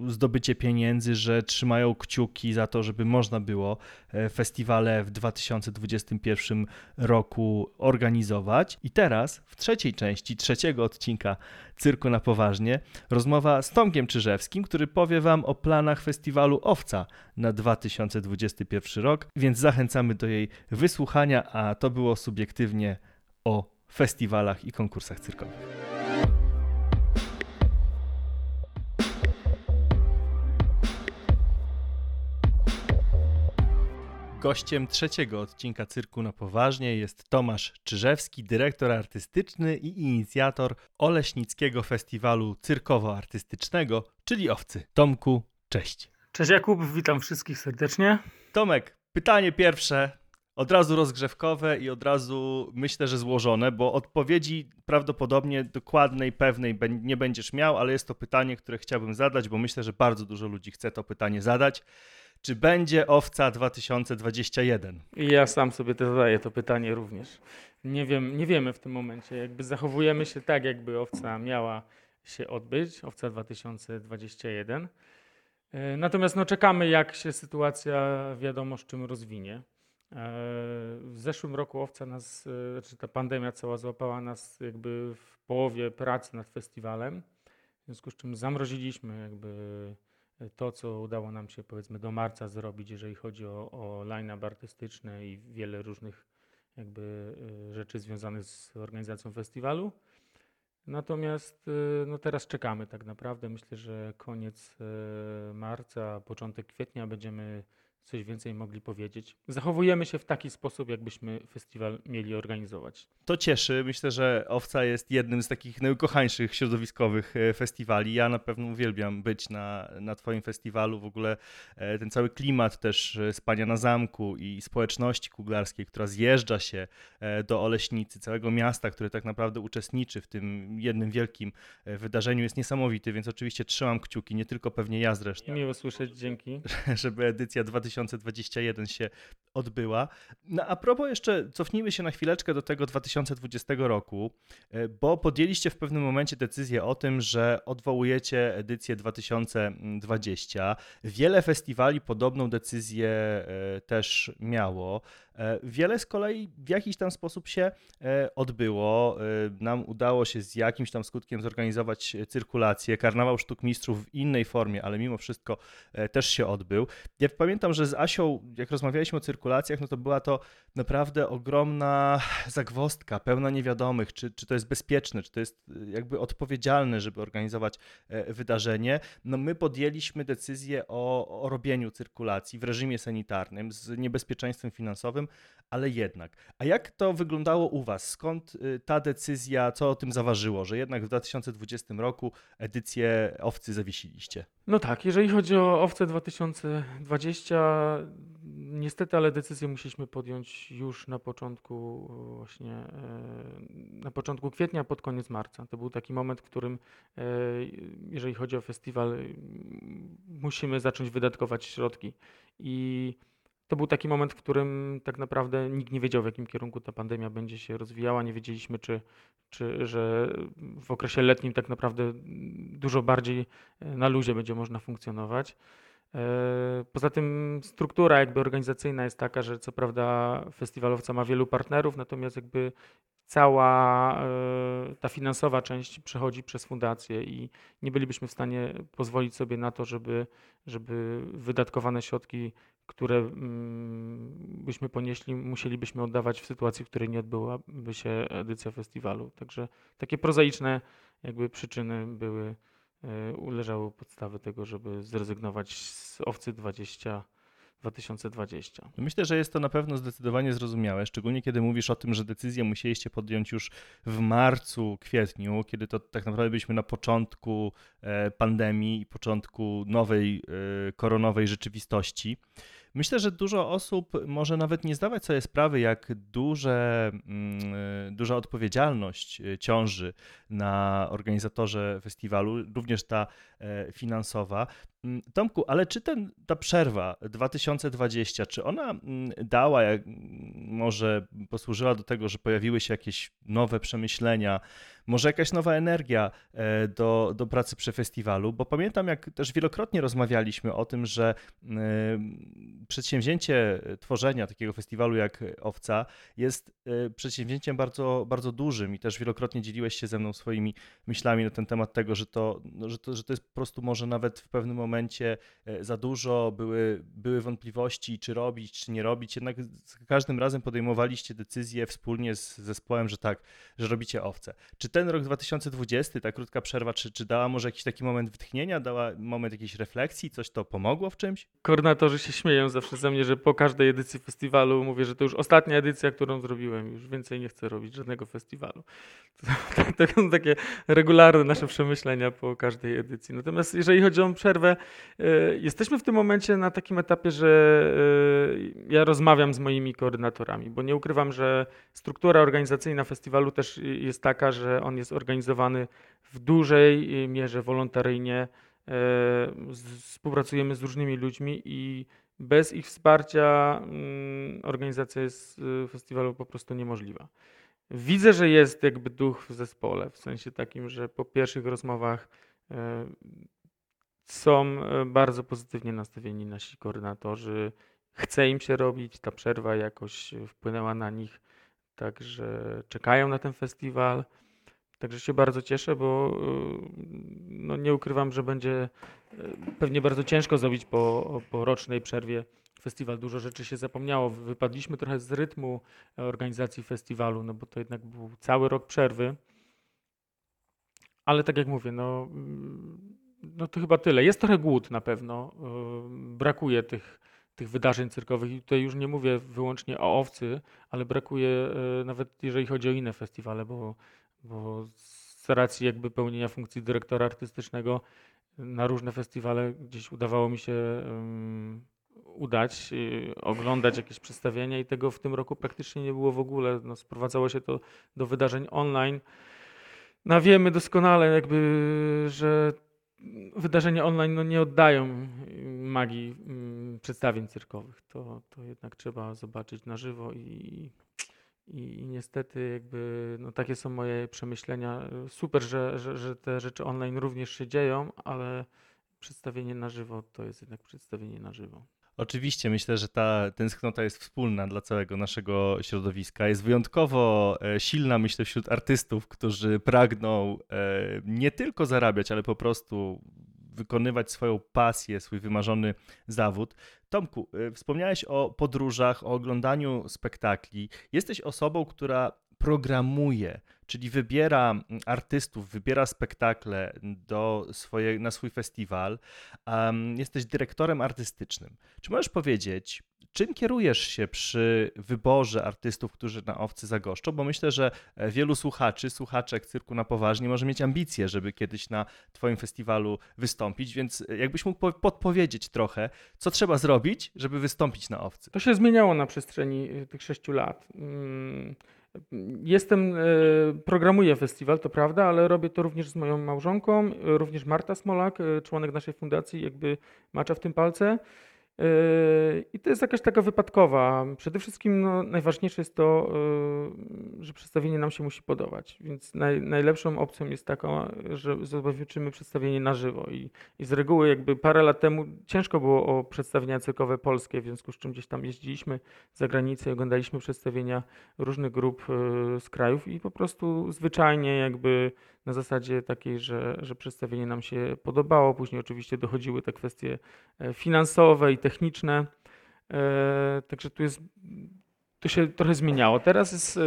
zdobycie pieniędzy, że trzymają kciuki za to, żeby można było e, festiwale w 2021 roku organizować. I teraz w trzeciej części trzeciego odcinka Cyrku na Poważnie rozmowa z Tomkiem Czyżewskim, który powie Wam o planach festiwalu Owca na 2021 rok, więc zachęcamy do jej wysłuchania, a to było subiektywnie o festiwalach i konkursach cyrkowych. Gościem trzeciego odcinka Cyrku na Poważnie jest Tomasz Czyżewski, dyrektor artystyczny i inicjator Oleśnickiego Festiwalu Cyrkowo-Artystycznego, czyli Owcy. Tomku, cześć. Cześć Jakub, witam wszystkich serdecznie. Tomek, pytanie pierwsze od razu rozgrzewkowe i od razu myślę, że złożone, bo odpowiedzi prawdopodobnie dokładnej, pewnej nie będziesz miał, ale jest to pytanie, które chciałbym zadać, bo myślę, że bardzo dużo ludzi chce to pytanie zadać. Czy będzie owca 2021? I ja sam sobie to zadaję to pytanie również. Nie, wiem, nie wiemy w tym momencie. Jakby zachowujemy się tak, jakby owca miała się odbyć, owca 2021. E, natomiast no, czekamy, jak się sytuacja wiadomo z czym rozwinie. E, w zeszłym roku owca nas, e, znaczy ta pandemia cała złapała nas jakby w połowie pracy nad festiwalem, w związku z czym zamroziliśmy jakby to, co udało nam się powiedzmy do marca zrobić, jeżeli chodzi o, o line-up artystyczny i wiele różnych jakby rzeczy związanych z organizacją festiwalu. Natomiast no teraz czekamy tak naprawdę. Myślę, że koniec marca, początek kwietnia będziemy coś więcej mogli powiedzieć. Zachowujemy się w taki sposób, jakbyśmy festiwal mieli organizować. To cieszy. Myślę, że Owca jest jednym z takich najukochańszych środowiskowych e, festiwali. Ja na pewno uwielbiam być na, na Twoim festiwalu. W ogóle e, ten cały klimat też e, spania na zamku i społeczności kuglarskiej, która zjeżdża się do Oleśnicy, całego miasta, które tak naprawdę uczestniczy w tym jednym wielkim wydarzeniu jest niesamowity, więc oczywiście trzymam kciuki, nie tylko pewnie ja zresztą. Miło słyszeć, dzięki. Żeby edycja 2000 2021 się odbyła. No a propos jeszcze, cofnijmy się na chwileczkę do tego 2020 roku, e, bo podjęliście w pewnym momencie decyzję o tym, że odwołujecie edycję 2020. Wiele festiwali podobną decyzję e, też miało. E, wiele z kolei w jakiś tam sposób się odbyło. Nam udało się z jakimś tam skutkiem zorganizować cyrkulację. Karnawał Sztuk Mistrzów w innej formie, ale mimo wszystko też się odbył. Ja pamiętam, że z Asią, jak rozmawialiśmy o cyrkulacjach, no to była to naprawdę ogromna zagwostka, pełna niewiadomych, czy, czy to jest bezpieczne, czy to jest y, jakby odpowiedzialne, żeby organizować e, wydarzenie. No my podjęliśmy decyzję o, o robieniu cyrkulacji w reżimie sanitarnym z niebezpieczeństwem finansowym, ale jednak. A jak to wyglądało u Was? Skąd y, ta decyzja, co o tym zaważyło, że jednak w 2020 roku edycję owcy zawiesiliście? No tak, jeżeli chodzi o owce 2020, niestety, ale decyzję musieliśmy podjąć już na początku właśnie e, na początku kwietnia, pod koniec marca. To był taki moment, w którym e, jeżeli chodzi o festiwal, musimy zacząć wydatkować środki i to był taki moment, w którym tak naprawdę nikt nie wiedział, w jakim kierunku ta pandemia będzie się rozwijała. Nie wiedzieliśmy, czy, czy że w okresie letnim tak naprawdę dużo bardziej e, na luzie będzie można funkcjonować. E, poza tym struktura jakby organizacyjna jest taka, że co prawda festiwalowca ma wielu partnerów, natomiast jakby cała e, ta finansowa część przechodzi przez fundację i nie bylibyśmy w stanie pozwolić sobie na to, żeby, żeby wydatkowane środki, które mm, byśmy ponieśli, musielibyśmy oddawać w sytuacji, w której nie odbyłaby się edycja festiwalu. Także takie prozaiczne jakby przyczyny były E, leżały podstawy tego, żeby zrezygnować z owcy 20 2020. Myślę, że jest to na pewno zdecydowanie zrozumiałe, szczególnie kiedy mówisz o tym, że decyzję musieliście podjąć już w marcu, kwietniu, kiedy to tak naprawdę byliśmy na początku e, pandemii i początku nowej e, koronowej rzeczywistości. Myślę, że dużo osób może nawet nie zdawać sobie sprawy, jak duże, mm, duża odpowiedzialność y, ciąży na organizatorze festiwalu, również ta e, finansowa. Mm, Tomku, ale czy ten, ta przerwa 2020, czy ona mm, dała, jak, może posłużyła do tego, że pojawiły się jakieś nowe przemyślenia, może jakaś nowa energia e, do, do pracy przy festiwalu, bo pamiętam, jak też wielokrotnie rozmawialiśmy o tym, że przedsięwzięcie tworzenia takiego festiwalu jak Owca jest e, przedsięwzięciem bardzo, bardzo dużym i też wielokrotnie dzieliłeś się ze mną swoimi myślami na ten temat tego, że to, że to, że to jest po prostu może nawet w pewnym momencie za dużo, były, były wątpliwości, czy robić, czy nie robić, jednak za każdym razem podejmowaliście decyzję wspólnie z zespołem, że tak, że robicie Owce. Czy ten rok 2020, ta krótka przerwa, czy, czy dała może jakiś taki moment wytchnienia, dała moment jakiejś refleksji, coś to pomogło w czymś? Koordynatorzy się śmieją zawsze ze mnie, że po każdej edycji festiwalu mówię, że to już ostatnia edycja, którą zrobiłem, już więcej nie chcę robić żadnego festiwalu. To, to są takie regularne nasze przemyślenia po każdej edycji. Natomiast jeżeli chodzi o przerwę, jesteśmy w tym momencie na takim etapie, że y, ja rozmawiam z moimi koordynatorami, bo nie ukrywam, że struktura organizacyjna festiwalu też jest taka, że on jest organizowany w dużej y, mierze wolontaryjnie. E, współpracujemy z różnymi ludźmi i bez ich wsparcia mm, organizacja jest festiwalu po prostu niemożliwa. Widzę, że jest jakby duch w zespole, w sensie takim, że po pierwszych rozmowach e, są e, bardzo pozytywnie nastawieni nasi koordynatorzy. Chce im się robić, ta przerwa jakoś wpłynęła na nich, także czekają na ten festiwal. Także się bardzo cieszę, bo no nie ukrywam, że będzie pewnie bardzo ciężko zrobić po, po rocznej przerwie festiwal. Dużo rzeczy się zapomniało. Wypadliśmy trochę z rytmu organizacji festiwalu, no bo to jednak był cały rok przerwy. Ale tak jak mówię, no, no to chyba tyle. Jest trochę głód na pewno. Brakuje tych tych wydarzeń cyrkowych. I tutaj już nie mówię wyłącznie o owcy, ale brakuje e, nawet jeżeli chodzi o inne festiwale, bo, bo z racji jakby pełnienia funkcji dyrektora artystycznego na różne festiwale gdzieś udawało mi się um, udać, oglądać jakieś przedstawienia i tego w tym roku praktycznie nie było w ogóle. No, sprowadzało się to do wydarzeń online. No wiemy doskonale jakby, że wydarzenia online no, nie oddają magii mm, przedstawień cyrkowych. To, to jednak trzeba zobaczyć na żywo i, i, i niestety jakby no, takie są moje przemyślenia. Super, że, że, że te rzeczy online również się dzieją, ale przedstawienie na żywo to jest jednak przedstawienie na żywo. Oczywiście myślę, że ta tęsknota jest wspólna dla całego naszego środowiska. Jest wyjątkowo e, silna, myślę, wśród artystów, którzy pragną e, nie tylko zarabiać, ale po prostu wykonywać swoją pasję, swój wymarzony zawód. Tomku, e, wspomniałeś o podróżach, o oglądaniu spektakli. Jesteś osobą, która programuje, czyli wybiera mm, artystów, wybiera spektakle do swoje, na swój festiwal. Um, jesteś dyrektorem artystycznym. Czy możesz powiedzieć, czym kierujesz się przy wyborze artystów, którzy na owcy zagoszczą? Bo myślę, że e, wielu słuchaczy, słuchaczek cyrku na poważnie może mieć ambicje, żeby kiedyś na Twoim festiwalu wystąpić, więc e, jakbyś mógł podpowiedzieć trochę, co trzeba zrobić, żeby wystąpić na owcy? To się zmieniało na przestrzeni e, tych sześciu lat. Jestem, e, programuję festiwal, to prawda, ale robię to również z moją małżonką, również Marta Smolak, e, członek naszej fundacji, jakby macza w tym palce. Yy, I to jest jakaś taka wypadkowa. Przede wszystkim no, najważniejsze jest to, yy, że przedstawienie nam się musi podobać. Więc naj, najlepszą opcją jest taka, że zobaczymy przedstawienie na żywo. I, I z reguły jakby parę lat temu ciężko było o przedstawienia cyrkowe polskie, w związku z czym gdzieś tam jeździliśmy za granicę i oglądaliśmy przedstawienia różnych grup yy, z krajów i po prostu zwyczajnie jakby na zasadzie takiej, że, że przedstawienie nam się podobało. Później oczywiście dochodziły te kwestie e, finansowe i techniczne. E, także tu jest, to się trochę zmieniało. Teraz jest, e,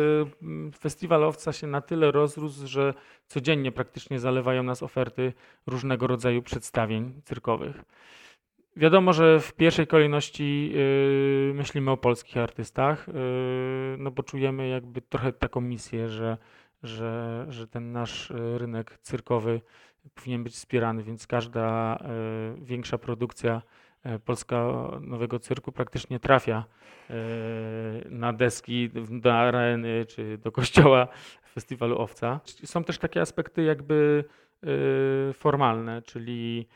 festiwal Owca się na tyle rozrósł, że codziennie praktycznie zalewają nas oferty różnego rodzaju przedstawień cyrkowych. Wiadomo, że w pierwszej kolejności myślimy o polskich artystach, no bo czujemy jakby trochę taką misję, że że, że ten nasz e, rynek cyrkowy powinien być wspierany, więc każda e, większa produkcja e, Polska Nowego Cyrku praktycznie trafia na deski, do areny czy do kościoła festiwalu Owca. Są też takie aspekty jakby formalne, czyli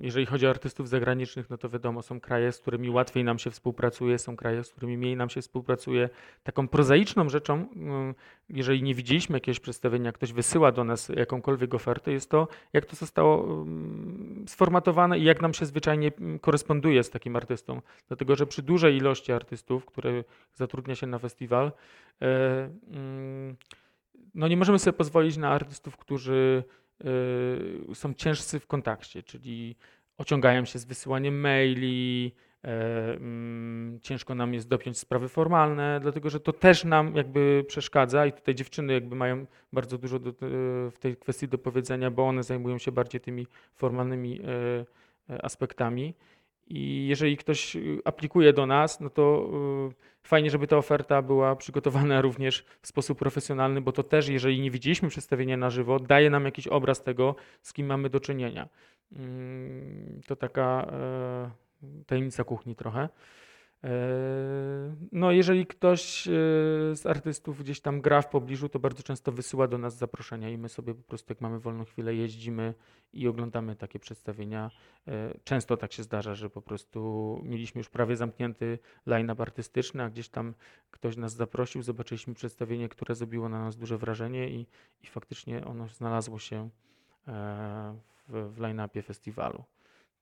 jeżeli chodzi o artystów zagranicznych, no to wiadomo, są kraje, z którymi łatwiej nam się współpracuje, są kraje, z którymi mniej nam się współpracuje. Taką prozaiczną rzeczą, mm, jeżeli nie widzieliśmy jakiegoś przedstawienia, ktoś wysyła do nas jakąkolwiek ofertę, jest to, jak to zostało mm, sformatowane i jak nam się zwyczajnie koresponduje z takim artystą. Dlatego, że przy dużej ilości artystów, które zatrudnia się na festiwal, no nie możemy sobie pozwolić na artystów, którzy są ciężcy w kontakcie, czyli ociągają się z wysyłaniem maili, e, mm, ciężko nam jest dopiąć sprawy formalne, dlatego że to też nam jakby przeszkadza i tutaj dziewczyny jakby mają bardzo dużo do, w tej kwestii do powiedzenia, bo one zajmują się bardziej tymi formalnymi e, e, aspektami. I jeżeli ktoś y, aplikuje do nas, no to y, fajnie, żeby ta oferta była przygotowana również w sposób profesjonalny, bo to też, jeżeli nie widzieliśmy przedstawienia na żywo, daje nam jakiś obraz tego, z kim mamy do czynienia. Mm, to taka e, tajemnica kuchni trochę. E, no, jeżeli ktoś e, z artystów gdzieś tam gra w pobliżu, to bardzo często wysyła do nas zaproszenia i my sobie po prostu, jak mamy wolną chwilę, jeździmy i oglądamy takie przedstawienia. E, często tak się zdarza, że po prostu mieliśmy już prawie zamknięty line-up artystyczny, a gdzieś tam ktoś nas zaprosił, zobaczyliśmy przedstawienie, które zrobiło na nas duże wrażenie i, i faktycznie ono znalazło się w, w line-upie festiwalu.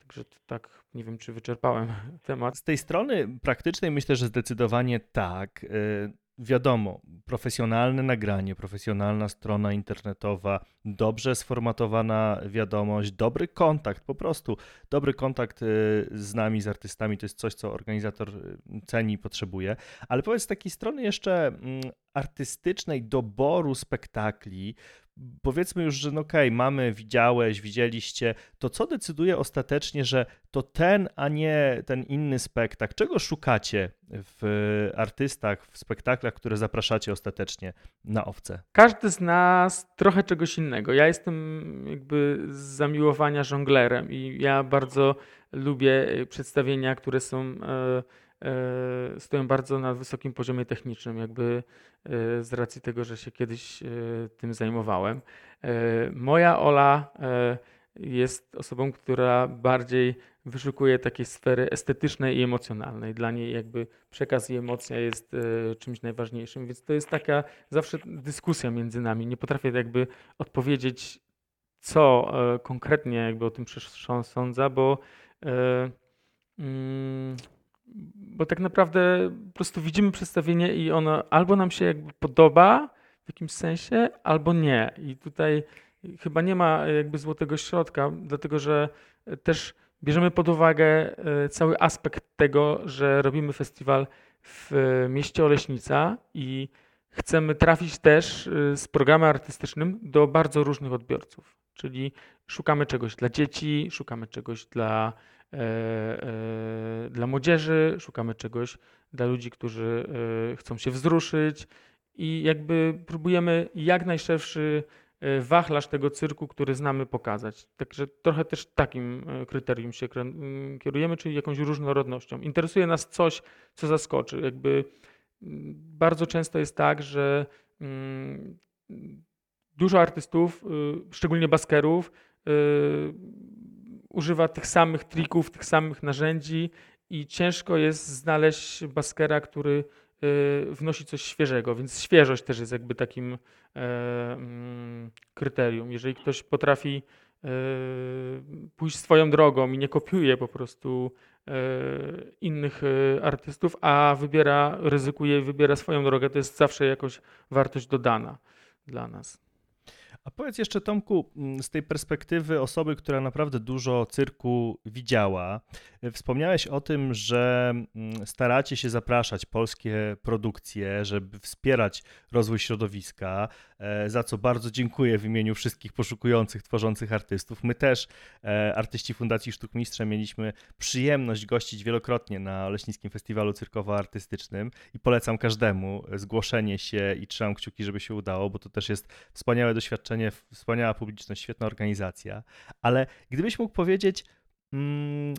Także tak, nie wiem, czy wyczerpałem temat. Z tej strony praktycznej myślę, że zdecydowanie tak. Y, wiadomo, profesjonalne nagranie, profesjonalna strona internetowa, dobrze sformatowana wiadomość, dobry kontakt, po prostu dobry kontakt y, z nami, z artystami, to jest coś, co organizator y, ceni i potrzebuje. Ale powiedz z takiej strony jeszcze mm, artystycznej doboru spektakli, powiedzmy już, że no okej, okay, mamy, widziałeś, widzieliście, to co decyduje ostatecznie, że to ten, a nie ten inny spektakl? Czego szukacie w artystach, w spektaklach, które zapraszacie ostatecznie na owce? Każdy z nas trochę czegoś innego. Ja jestem jakby z zamiłowania żonglerem i ja bardzo lubię przedstawienia, które są e, e, stoją bardzo na wysokim poziomie technicznym, jakby e, z racji tego, że się kiedyś tym zajmowałem. Moja Ola jest osobą, która bardziej wyszukuje takiej sfery estetycznej i emocjonalnej. Dla niej jakby przekaz i emocja jest e, czymś najważniejszym, więc to jest taka zawsze dyskusja między nami. Nie potrafię jakby odpowiedzieć, co e, konkretnie jakby o tym sądza, bo e, mm, bo tak naprawdę po prostu widzimy przedstawienie i ono albo nam się jakby podoba w jakimś sensie, albo nie. I tutaj chyba nie ma jakby złotego środka, dlatego że też bierzemy pod uwagę e, cały aspekt tego, że robimy festiwal w mieście Oleśnica i chcemy trafić też e, z programem artystycznym do bardzo różnych odbiorców. Czyli szukamy czegoś dla dzieci, szukamy czegoś dla, dla młodzieży, szukamy czegoś dla ludzi, którzy e, chcą się wzruszyć i jakby próbujemy jak najszerszy E, wachlarz tego cyrku, który znamy pokazać. Także trochę też takim e, kryterium się kierujemy, czyli jakąś różnorodnością. Interesuje nas coś, co zaskoczy. Jakby bardzo często jest tak, że dużo artystów, y, szczególnie baskerów, y, używa tych samych trików, tych samych narzędzi i ciężko jest znaleźć baskera, który Y, wnosi coś świeżego, więc świeżość też jest jakby takim e, mm, kryterium. Jeżeli ktoś potrafi e, pójść swoją drogą i nie kopiuje po prostu e, innych artystów, a wybiera, ryzykuje i wybiera swoją drogę, to jest zawsze jakoś wartość dodana dla nas. A powiedz jeszcze, Tomku, mm, z tej perspektywy osoby, która naprawdę dużo cyrku widziała, y, wspomniałeś o tym, że mm, staracie się zapraszać polskie produkcje, żeby wspierać rozwój środowiska, e, za co bardzo dziękuję w imieniu wszystkich poszukujących, tworzących artystów. My też, e, artyści Fundacji Sztuk Mistrza, mieliśmy przyjemność gościć wielokrotnie na Leśnickim Festiwalu Cyrkowo-Artystycznym i polecam każdemu zgłoszenie się i trzymam kciuki, żeby się udało, bo to też jest wspaniałe doświadczenie wspaniała publiczność, świetna organizacja, ale gdybyś mógł powiedzieć, mm,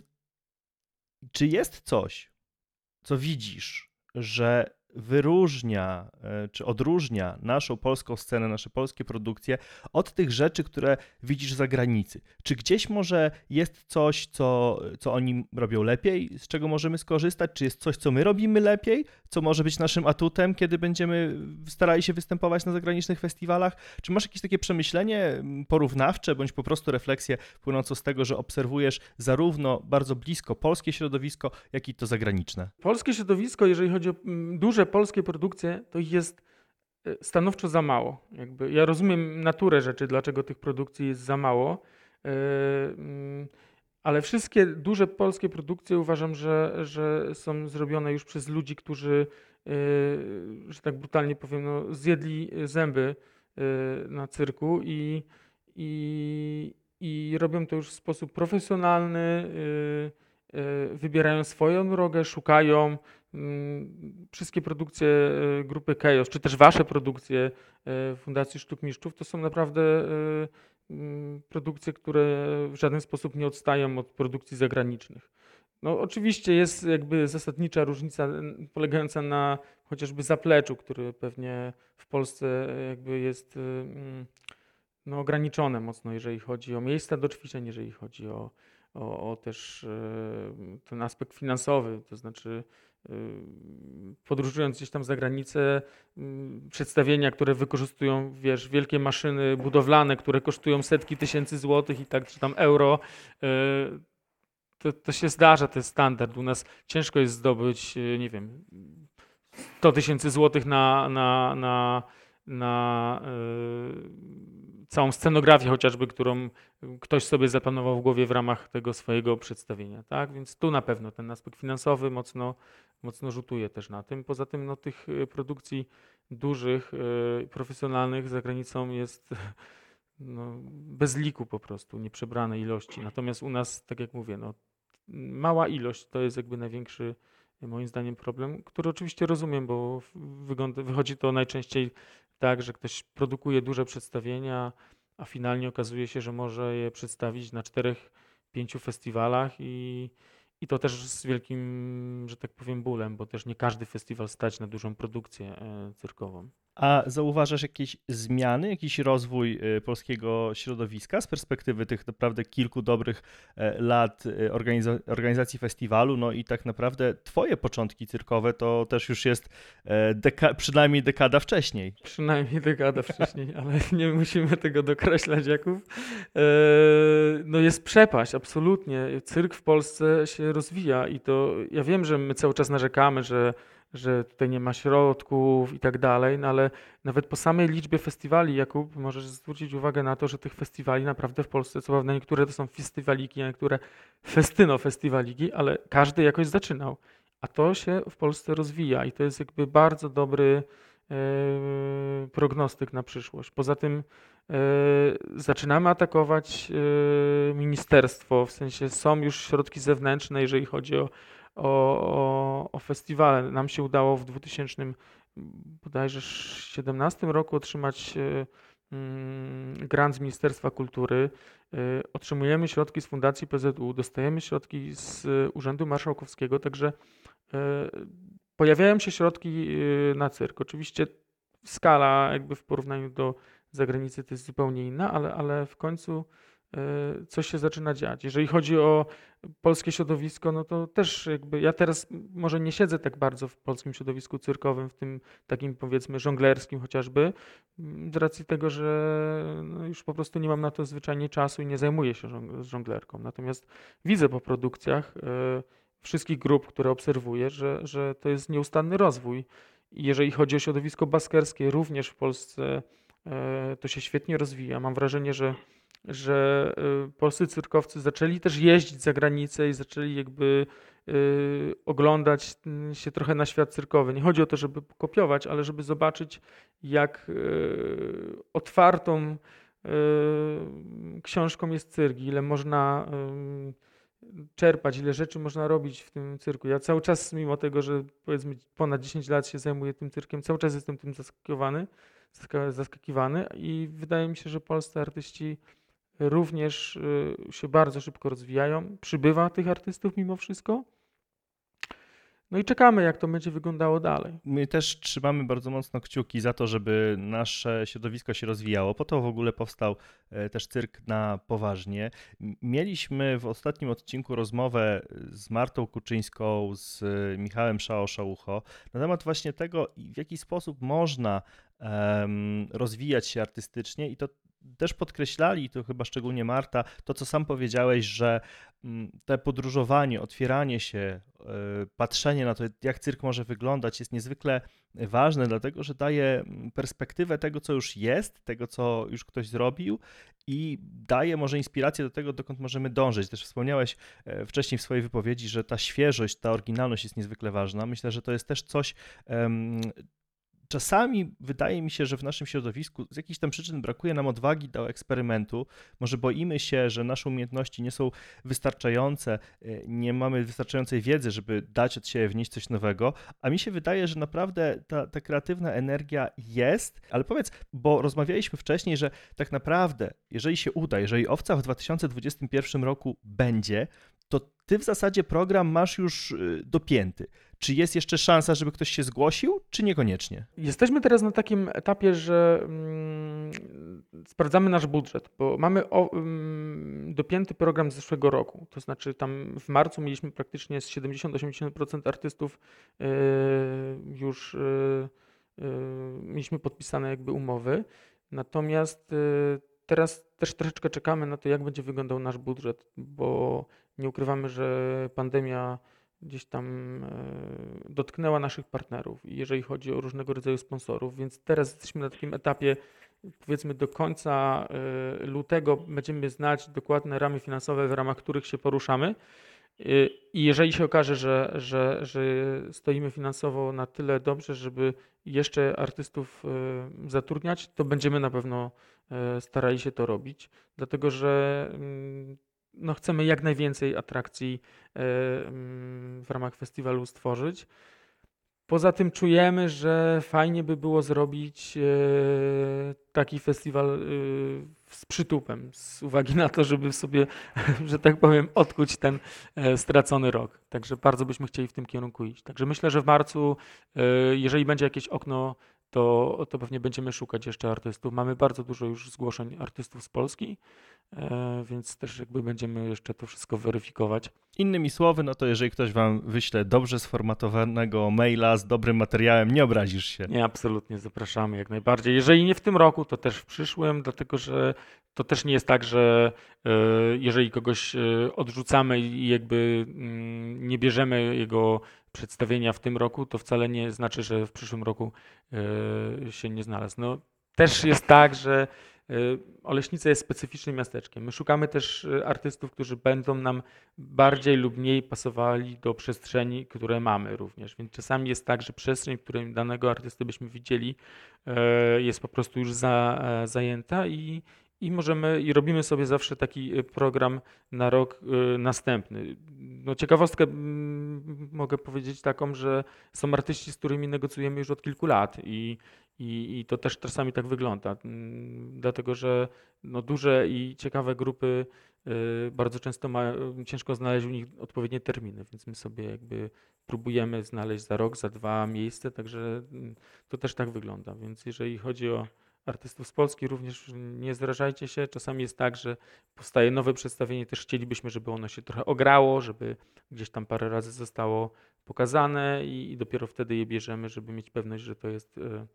czy jest coś, co widzisz, że wyróżnia e, czy odróżnia naszą polską scenę, nasze polskie produkcje od tych rzeczy, które widzisz za granicy? Czy gdzieś może jest coś, co, co oni robią lepiej, z czego możemy skorzystać? Czy jest coś, co my robimy lepiej, co może być naszym atutem, kiedy będziemy starali się występować na zagranicznych festiwalach? Czy masz jakieś takie przemyślenie porównawcze, bądź po prostu refleksję płynącą z tego, że obserwujesz zarówno bardzo blisko polskie środowisko, jak i to zagraniczne? Polskie środowisko, jeżeli chodzi o duże polskie produkcje to jest e, stanowczo za mało. Jakby ja rozumiem naturę rzeczy, dlaczego tych produkcji jest za mało, e, mm, ale wszystkie duże polskie produkcje uważam, że, że są zrobione już przez ludzi, którzy, e, że tak brutalnie powiem, no, zjedli zęby na cyrku i, i, i robią to już w sposób profesjonalny, wybierają swoją drogę, szukają, wszystkie produkcje e, grupy Chaos, czy też wasze produkcje e, Fundacji Sztuk Mistrzów, to są naprawdę e, mm, produkcje, które w żaden sposób nie odstają od produkcji zagranicznych. No, oczywiście jest jakby zasadnicza różnica polegająca na chociażby zapleczu, który pewnie w Polsce jakby jest mm, no, ograniczone mocno, jeżeli chodzi o miejsca do ćwiczeń, jeżeli chodzi o, o, o też ten aspekt finansowy, to znaczy podróżując gdzieś tam za granicę, mm, przedstawienia, które wykorzystują, wiesz, wielkie maszyny budowlane, które kosztują setki tysięcy złotych i tak, czy tam euro, y, to, to się zdarza, to jest standard. U nas ciężko jest zdobyć, y, nie wiem, 100 tysięcy złotych na, na, na, na yy, całą scenografię chociażby, którą ktoś sobie zaplanował w głowie w ramach tego swojego przedstawienia. Tak? Więc tu na pewno ten aspekt finansowy mocno, mocno rzutuje też na tym. Poza tym no, tych y, produkcji dużych, yy, profesjonalnych za granicą jest no, bez liku po prostu, nieprzebrane ilości. Natomiast u nas, tak jak mówię, no, mała ilość to jest jakby największy moim zdaniem problem, który oczywiście rozumiem, bo wychodzi to najczęściej tak, że ktoś produkuje duże przedstawienia, a finalnie okazuje się, że może je przedstawić na czterech, pięciu festiwalach i, i to też z wielkim, że tak powiem, bólem, bo też nie każdy festiwal stać na dużą produkcję e, cyrkową. A zauważasz jakieś zmiany, jakiś rozwój y, polskiego środowiska z perspektywy tych naprawdę kilku dobrych e, lat y, organizacji festiwalu? No i tak naprawdę Twoje początki cyrkowe to też już jest e, deka przynajmniej dekada wcześniej. Przynajmniej dekada wcześniej, ale nie musimy tego dokreślać, Jakub. E, no jest przepaść, absolutnie. Cyrk w Polsce się rozwija i to ja wiem, że my cały czas narzekamy, że że tutaj nie ma środków i tak dalej, no ale nawet po samej liczbie festiwali, Jakub, możesz zwrócić uwagę na to, że tych festiwali naprawdę w Polsce, co prawda niektóre to są festiwaliki, a niektóre festyno festiwaliki, ale każdy jakoś zaczynał. A to się w Polsce rozwija i to jest jakby bardzo dobry e, prognostyk na przyszłość. Poza tym e, zaczynamy atakować e, ministerstwo, w sensie są już środki zewnętrzne, jeżeli chodzi o o, o, o festiwale. Nam się udało w 2017 roku otrzymać e, mm, grant z Ministerstwa Kultury. E, otrzymujemy środki z Fundacji PZU, dostajemy środki z Urzędu Marszałkowskiego, także e, pojawiają się środki na cyrk. Oczywiście skala jakby w porównaniu do zagranicy to jest zupełnie inna, ale, ale w końcu E, coś się zaczyna dziać. Jeżeli chodzi o polskie środowisko, no to też jakby ja teraz może nie siedzę tak bardzo w polskim środowisku cyrkowym, w tym takim powiedzmy żonglerskim chociażby, z racji tego, że no już po prostu nie mam na to zwyczajnie czasu i nie zajmuję się żonglerką. Natomiast widzę po produkcjach e, wszystkich grup, które obserwuję, że, że to jest nieustanny rozwój. Jeżeli chodzi o środowisko baskerskie, również w Polsce to się świetnie rozwija. Mam wrażenie, że że y, polscy cyrkowcy zaczęli też jeździć za granicę i zaczęli jakby y, oglądać mm, się trochę na świat cyrkowy. Nie chodzi o to, żeby kopiować, ale żeby zobaczyć, jak otwartą książką jest cyrk, ile można czerpać, ile rzeczy można robić w tym cyrku. Ja cały czas, mimo tego, że powiedzmy ponad 10 lat się zajmuję tym cyrkiem, cały czas jestem tym zaskakiwany, zaskakiwany i wydaje mi się, że polscy artyści również y, się bardzo szybko rozwijają. Przybywa tych artystów mimo wszystko. No i czekamy, jak to będzie wyglądało dalej. My też trzymamy bardzo mocno kciuki za to, żeby nasze środowisko się rozwijało. Po to w ogóle powstał e, też cyrk na poważnie. Mieliśmy w ostatnim odcinku rozmowę z Martą Kuczyńską, z Michałem Szao-Szałucho na temat właśnie tego, w jaki sposób można rozwijać się artystycznie i to też podkreślali, to chyba szczególnie Marta, to co sam powiedziałeś, że mm, te podróżowanie, otwieranie się, e, patrzenie na to, jak cyrk może wyglądać, jest niezwykle ważne, dlatego że daje mm, perspektywę tego, co już jest, tego, co już ktoś zrobił i daje może inspirację do tego, dokąd możemy dążyć. Też wspomniałeś e, wcześniej w swojej wypowiedzi, że ta świeżość, ta oryginalność jest niezwykle ważna. Myślę, że to jest też coś, czasami wydaje mi się, że w naszym środowisku z jakichś tam przyczyn brakuje nam odwagi do eksperymentu. Może boimy się, że nasze umiejętności nie są wystarczające, y, nie mamy wystarczającej wiedzy, żeby dać od siebie wnieść coś nowego, a mi się wydaje, że naprawdę ta, ta kreatywna energia jest, ale powiedz, bo rozmawialiśmy wcześniej, że tak naprawdę, jeżeli się uda, jeżeli owca w 2021 roku będzie, to ty w zasadzie program masz już y, dopięty. Czy jest jeszcze szansa, żeby ktoś się zgłosił, czy niekoniecznie? Jesteśmy teraz na takim etapie, że mm, sprawdzamy nasz budżet, bo mamy mm, dopięty program z zeszłego roku. To znaczy, tam w marcu mieliśmy praktycznie z 70-80% artystów yy, już yy, mieliśmy podpisane jakby umowy. Natomiast y, teraz też troszeczkę czekamy na to, jak będzie wyglądał nasz budżet, bo nie ukrywamy, że pandemia gdzieś tam dotknęła naszych partnerów, jeżeli chodzi o różnego rodzaju sponsorów, więc teraz jesteśmy na takim etapie, powiedzmy do końca lutego będziemy znać dokładne ramy finansowe, w ramach których się poruszamy. I jeżeli się okaże, że, że, że stoimy finansowo na tyle dobrze, żeby jeszcze artystów e, zatrudniać, to będziemy na pewno e, starali się to robić, dlatego że mm, no, chcemy jak najwięcej atrakcji e, mm, w ramach festiwalu stworzyć. Poza tym czujemy, że fajnie by było zrobić taki festiwal z przytupem, z uwagi na to, żeby sobie, że tak powiem, odkuć ten e, stracony rok. Także bardzo byśmy chcieli w tym kierunku iść. Także myślę, że w marcu, e, jeżeli będzie jakieś okno, to, to pewnie będziemy szukać jeszcze artystów. Mamy bardzo dużo już zgłoszeń artystów z Polski. E, więc też jakby będziemy jeszcze to wszystko weryfikować. Innymi słowy, no to jeżeli ktoś wam wyśle dobrze sformatowanego maila z dobrym materiałem, nie obrazisz się. Nie, absolutnie, zapraszamy jak najbardziej. Jeżeli nie w tym roku, to też w przyszłym, dlatego że to też nie jest tak, że e, jeżeli kogoś e, odrzucamy i jakby mm, nie bierzemy jego przedstawienia w tym roku, to wcale nie znaczy, że w przyszłym roku się nie znalazł. No, też jest tak, że Y, Oleśnica jest specyficznym miasteczkiem. My szukamy też y, artystów, którzy będą nam bardziej lub mniej pasowali do przestrzeni, które mamy również. Więc czasami jest tak, że przestrzeń, w której danego artysty byśmy widzieli, jest po prostu już za, e, zajęta i, i możemy i robimy sobie zawsze taki program na rok następny. No ciekawostkę mogę powiedzieć taką, że są artyści, z którymi negocjujemy już od kilku lat i i, I, to też czasami tak wygląda, mm, dlatego że no duże i ciekawe grupy y, bardzo często ma, ciężko znaleźć u nich odpowiednie terminy, więc my sobie jakby próbujemy znaleźć za rok, za dwa miejsce, także mm, to też tak wygląda. Więc jeżeli chodzi o artystów z Polski, również nie zrażajcie się. Czasami jest tak, że powstaje nowe przedstawienie, też chcielibyśmy, żeby ono się trochę ograło, żeby gdzieś tam parę razy zostało pokazane i, i dopiero wtedy je bierzemy, żeby mieć pewność, że to jest y,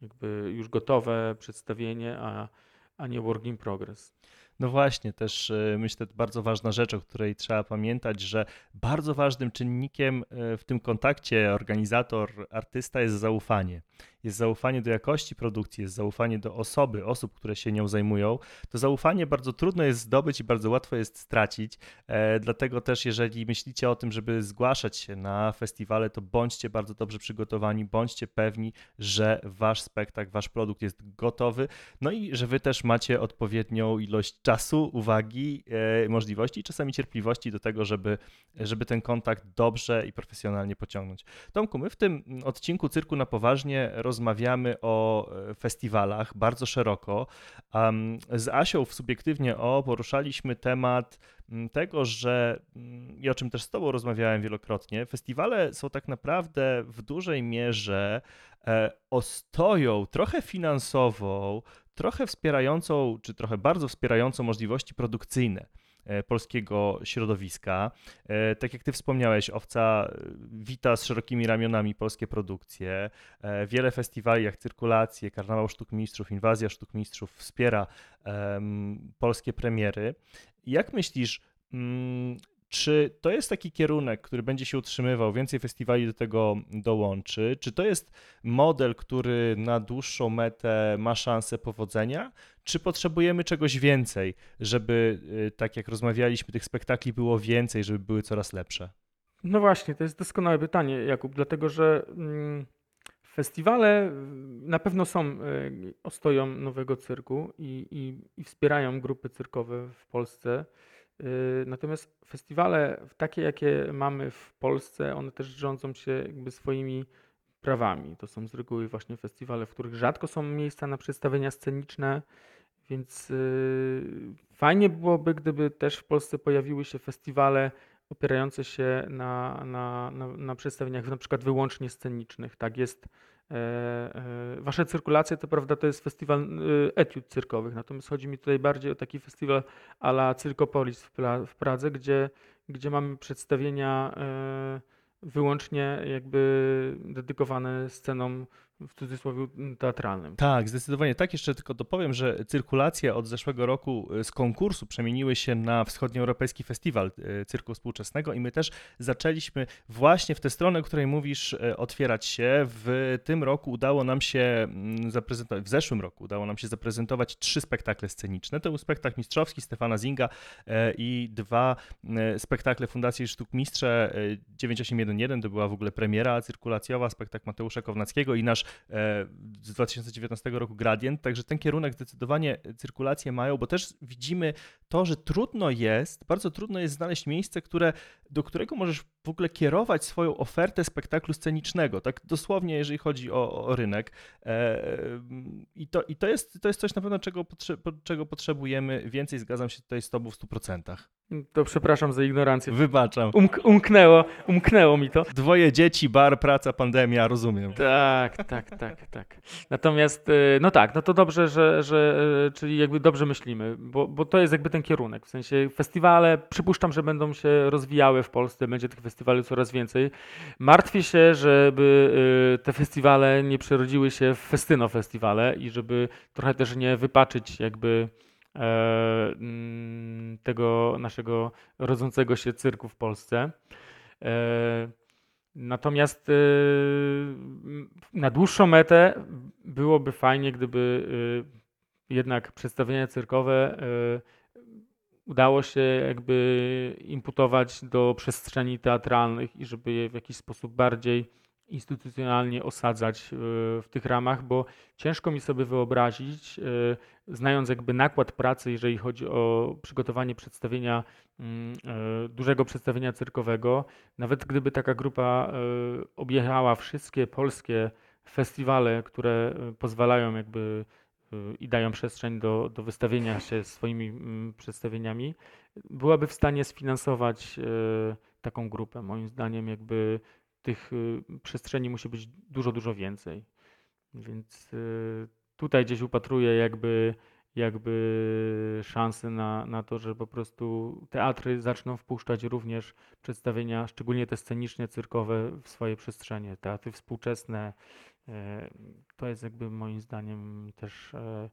jakby już gotowe przedstawienie, a, a nie work in progress. No właśnie, też e, myślę, to bardzo ważna rzecz, o której trzeba pamiętać, że bardzo ważnym czynnikiem e, w tym kontakcie organizator-artysta jest zaufanie jest zaufanie do jakości produkcji, jest zaufanie do osoby, osób, które się nią zajmują, to zaufanie bardzo trudno jest zdobyć i bardzo łatwo jest stracić. E, dlatego też, jeżeli myślicie o tym, żeby zgłaszać się na festiwale, to bądźcie bardzo dobrze przygotowani, bądźcie pewni, że wasz spektakl, wasz produkt jest gotowy, no i że wy też macie odpowiednią ilość czasu, uwagi, e, możliwości i czasami cierpliwości do tego, żeby, żeby ten kontakt dobrze i profesjonalnie pociągnąć. Tomku, my w tym odcinku Cyrku na Poważnie roz rozmawiamy o e, festiwalach bardzo szeroko. Z Asią w Subiektywnie O poruszaliśmy temat tego, że i o czym też z Tobą rozmawiałem wielokrotnie, festiwale są tak naprawdę w dużej mierze e, ostoją trochę finansową, trochę wspierającą, czy trochę bardzo wspierającą możliwości produkcyjne. E, polskiego środowiska. E, tak jak ty wspomniałeś, Owca wita z szerokimi ramionami polskie produkcje. E, wiele festiwali jak Cyrkulacje, Karnawał Sztuk Mistrzów, Inwazja Sztuk Mistrzów wspiera polskie premiery. Jak myślisz, um, czy to jest taki kierunek, który będzie się utrzymywał, więcej festiwali do tego dołączy? Czy to jest model, który na dłuższą metę ma szansę powodzenia? Czy potrzebujemy czegoś więcej, żeby, y, tak jak rozmawialiśmy, tych spektakli było więcej, żeby były coraz lepsze? No właśnie, to jest doskonałe pytanie, Jakub, dlatego że mm, festiwale na pewno są y, ostoją nowego cyrku i, i, i wspierają grupy cyrkowe w Polsce. Y, natomiast festiwale takie, jakie mamy w Polsce, one też rządzą się jakby swoimi prawami. To są z reguły właśnie festiwale, w których rzadko są miejsca na przedstawienia sceniczne, więc y, fajnie byłoby, gdyby też w Polsce pojawiły się festiwale opierające się na, na, na, na przedstawieniach na przykład wyłącznie scenicznych. Tak jest wasze cyrkulacje, to prawda, to jest festiwal e, etiud cyrkowych, natomiast chodzi mi tutaj bardziej o taki festiwal a la Cyrkopolis w, w Pradze, gdzie, gdzie mamy przedstawienia wyłącznie jakby dedykowane scenom w cudzysłowie teatralnym. Tak, zdecydowanie tak. Jeszcze tylko dopowiem, że cyrkulacje od zeszłego roku z konkursu przemieniły się na Wschodnioeuropejski Festiwal Cyrku Współczesnego i my też zaczęliśmy właśnie w tę stronę, o której mówisz, otwierać się. W tym roku udało nam się mm, zaprezentować, w zeszłym roku udało nam się zaprezentować trzy spektakle sceniczne. To był spektakl mistrzowski Stefana Zinga i dwa spektakle Fundacji Sztuk Mistrze 9811, to była w ogóle premiera cyrkulacjowa, spektakl Mateusza Kownackiego i nasz z 2019 roku Gradient, także ten kierunek zdecydowanie cyrkulację mają, bo też widzimy to, że trudno jest, bardzo trudno jest znaleźć miejsce, które, do którego możesz w ogóle kierować swoją ofertę spektaklu scenicznego, tak dosłownie, jeżeli chodzi o, o rynek. E, I, to, i to, jest, to jest coś na pewno, czego, potrze, czego potrzebujemy więcej, zgadzam się tutaj z Tobą w 100%. To przepraszam za ignorancję. Wybaczam. Umk umknęło, umknęło mi to. Dwoje dzieci, bar, praca, pandemia, rozumiem. Tak, tak, tak, tak. Natomiast, y, no tak, no to dobrze, że, że y, czyli jakby dobrze myślimy, bo, bo to jest jakby ten kierunek. W sensie festiwale, przypuszczam, że będą się rozwijały w Polsce, będzie tych festiwali coraz więcej. Martwię się, żeby y, te festiwale nie przerodziły się w festyno festiwale i żeby trochę też nie wypaczyć jakby E, mm, tego naszego rodzącego się cyrku w Polsce. Natomiast e, na dłuższą metę byłoby fajnie, gdyby jednak przedstawienia cyrkowe udało się jakby imputować do przestrzeni teatralnych i żeby je w jakiś sposób bardziej instytucjonalnie osadzać e, w tych ramach, bo ciężko mi sobie wyobrazić, e, znając jakby nakład pracy, jeżeli chodzi o przygotowanie przedstawienia, mm, e, dużego przedstawienia cyrkowego, nawet gdyby taka grupa objechała wszystkie polskie festiwale, które pozwalają jakby i dają przestrzeń do, do wystawienia się swoimi mm, przedstawieniami, byłaby w stanie sfinansować taką grupę. Moim zdaniem jakby tych y, przestrzeni musi być dużo, dużo więcej. Więc y, tutaj gdzieś upatruję jakby, jakby szansy na, na to, że po prostu teatry zaczną wpuszczać również przedstawienia, szczególnie te scenicznie cyrkowe w swoje przestrzenie. Teatry współczesne e, to jest jakby moim zdaniem też e,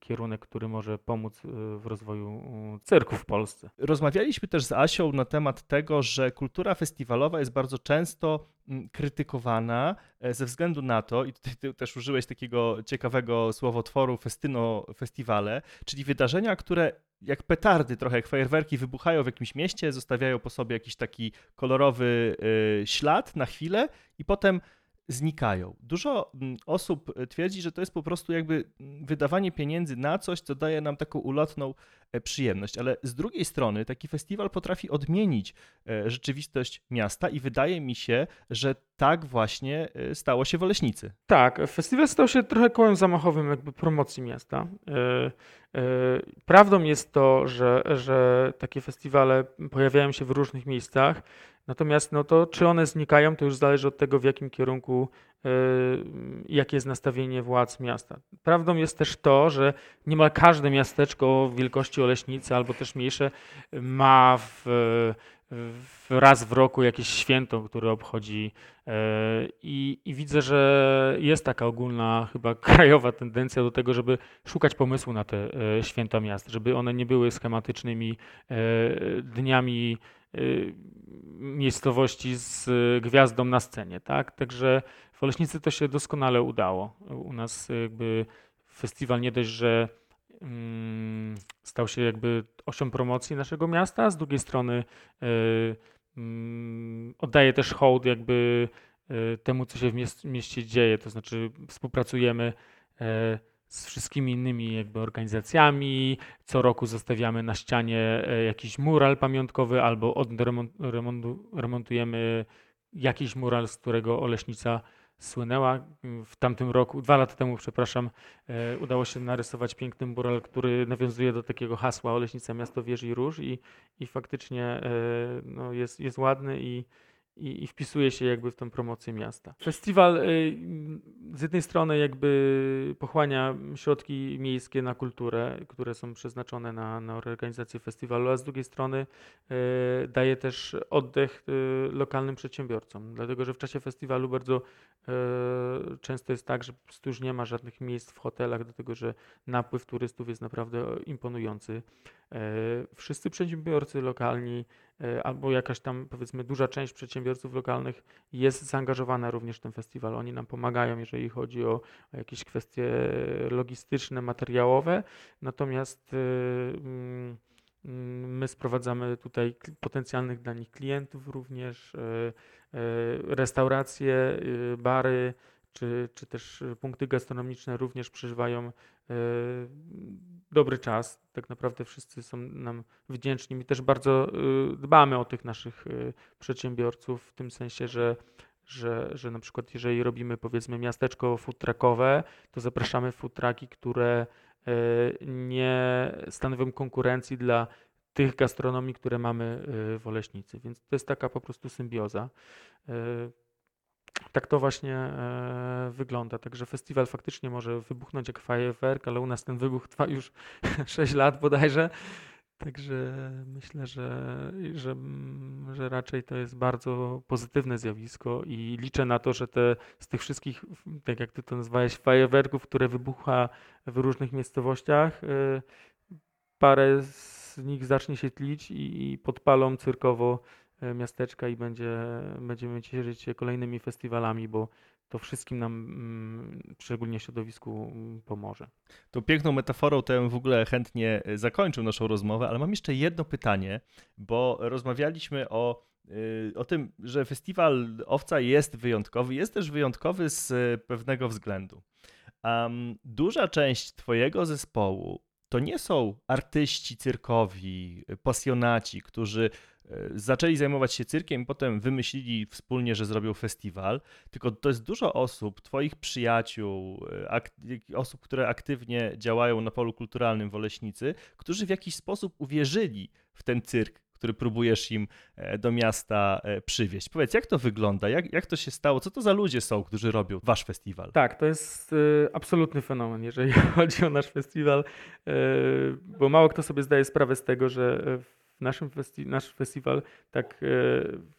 kierunek, który może pomóc y, w rozwoju cyrku w Polsce. Rozmawialiśmy też z Asią na temat tego, że kultura festiwalowa jest bardzo często mm, krytykowana e, ze względu na to, i tutaj też użyłeś takiego ciekawego słowotworu festyno festiwale, czyli wydarzenia, które jak petardy, trochę jak fajerwerki wybuchają w jakimś mieście, zostawiają po sobie jakiś taki kolorowy y, ślad na chwilę i potem znikają. Dużo mm, osób e, twierdzi, że to jest po prostu jakby mm, wydawanie pieniędzy na coś, co daje nam taką ulotną e, przyjemność, ale z drugiej strony taki festiwal potrafi odmienić e, rzeczywistość miasta i wydaje mi się, że tak właśnie stało się w Oleśnicy. Tak, festiwal stał się trochę kołem zamachowym jakby promocji miasta. Prawdą jest to, że, że takie festiwale pojawiają się w różnych miejscach Natomiast no to, czy one znikają, to już zależy od tego, w jakim kierunku, yy, jakie jest nastawienie władz miasta. Prawdą jest też to, że niemal każde miasteczko wielkości Oleśnicy albo też mniejsze ma w, w raz w roku jakieś święto, które obchodzi i, i, widzę, że jest taka ogólna chyba krajowa tendencja do tego, żeby szukać pomysłu na te yy, święta miast, żeby one nie były schematycznymi dniami miejscowości z gwiazdą na scenie, tak? Także w Oleśnicy to się doskonale udało. U nas jakby festiwal nie dość, że mm, stał się jakby osią promocji naszego miasta, z drugiej strony y, mm, oddaje też hołd jakby y, temu, co się w mieście dzieje, to znaczy współpracujemy y, z wszystkimi innymi jakby organizacjami. Co roku zostawiamy na ścianie e, jakiś mural pamiątkowy albo remontujemy jakiś mural, z którego Oleśnica słynęła. W tamtym roku, dwa lata temu, przepraszam, e, udało się narysować piękny mural, który nawiązuje do takiego hasła Oleśnica Miasto Wież i Róż i, i faktycznie e, no, jest, jest ładny i, i, i wpisuje się jakby w tę promocję miasta. Festiwal y, z jednej strony jakby pochłania środki miejskie na kulturę, które są przeznaczone na, na organizację festiwalu, a z drugiej strony y, daje też oddech y, lokalnym przedsiębiorcom, dlatego że w czasie festiwalu bardzo często jest tak, że po prostu już nie ma żadnych miejsc w hotelach, dlatego że napływ turystów jest naprawdę imponujący. Wszyscy przedsiębiorcy lokalni E, albo jakaś tam powiedzmy duża część przedsiębiorców lokalnych jest zaangażowana również w ten festiwal. Oni nam pomagają, jeżeli chodzi o, o jakieś kwestie logistyczne, materiałowe. Natomiast y, mm, my sprowadzamy tutaj potencjalnych dla nich klientów również, e, e, restauracje, bary, czy, czy też punkty gastronomiczne również przeżywają dobry czas. Tak naprawdę wszyscy są nam wdzięczni. My też bardzo y, dbamy o tych naszych y, przedsiębiorców w tym sensie, że że, że na przykład jeżeli robimy powiedzmy miasteczko food truckowe, to zapraszamy food trucki, które y, nie stanowią konkurencji dla tych gastronomii, które mamy w Oleśnicy. Więc to jest taka po prostu symbioza tak to właśnie e, wygląda. Także festiwal faktycznie może wybuchnąć jak fajerwerk, ale u nas ten wybuch trwa już 6 lat bodajże. Także myślę, że, że, że raczej to jest bardzo pozytywne zjawisko i liczę na to, że te z tych wszystkich, tak jak ty to nazwałeś, fajerwerków, które wybucha w różnych miejscowościach, e, parę z nich zacznie się tlić i, i podpalą cyrkowo miasteczka i będzie, będziemy cieszyć się kolejnymi festiwalami, bo to wszystkim nam, mm, szczególnie środowisku, mm, pomoże. Tą piękną metaforą bym w ogóle chętnie e, zakończył naszą rozmowę, ale mam jeszcze jedno pytanie, bo rozmawialiśmy o, e, o tym, że festiwal Owca jest wyjątkowy, jest też wyjątkowy z pewnego względu. Um, duża część Twojego zespołu to nie są artyści cyrkowi, pasjonaci, którzy E, zaczęli zajmować się cyrkiem i potem wymyślili wspólnie, że zrobią festiwal. Tylko to jest dużo osób, Twoich przyjaciół, e, osób, które aktywnie działają na polu kulturalnym w Oleśnicy, którzy w jakiś sposób uwierzyli w ten cyrk, który próbujesz im e, do miasta przywieźć. Powiedz, jak to wygląda? Jak, jak to się stało? Co to za ludzie są, którzy robią wasz festiwal? Tak, to jest y, absolutny fenomen, jeżeli chodzi o nasz festiwal, bo mało kto sobie zdaje sprawę z tego, że naszym festi nasz festiwal tak e,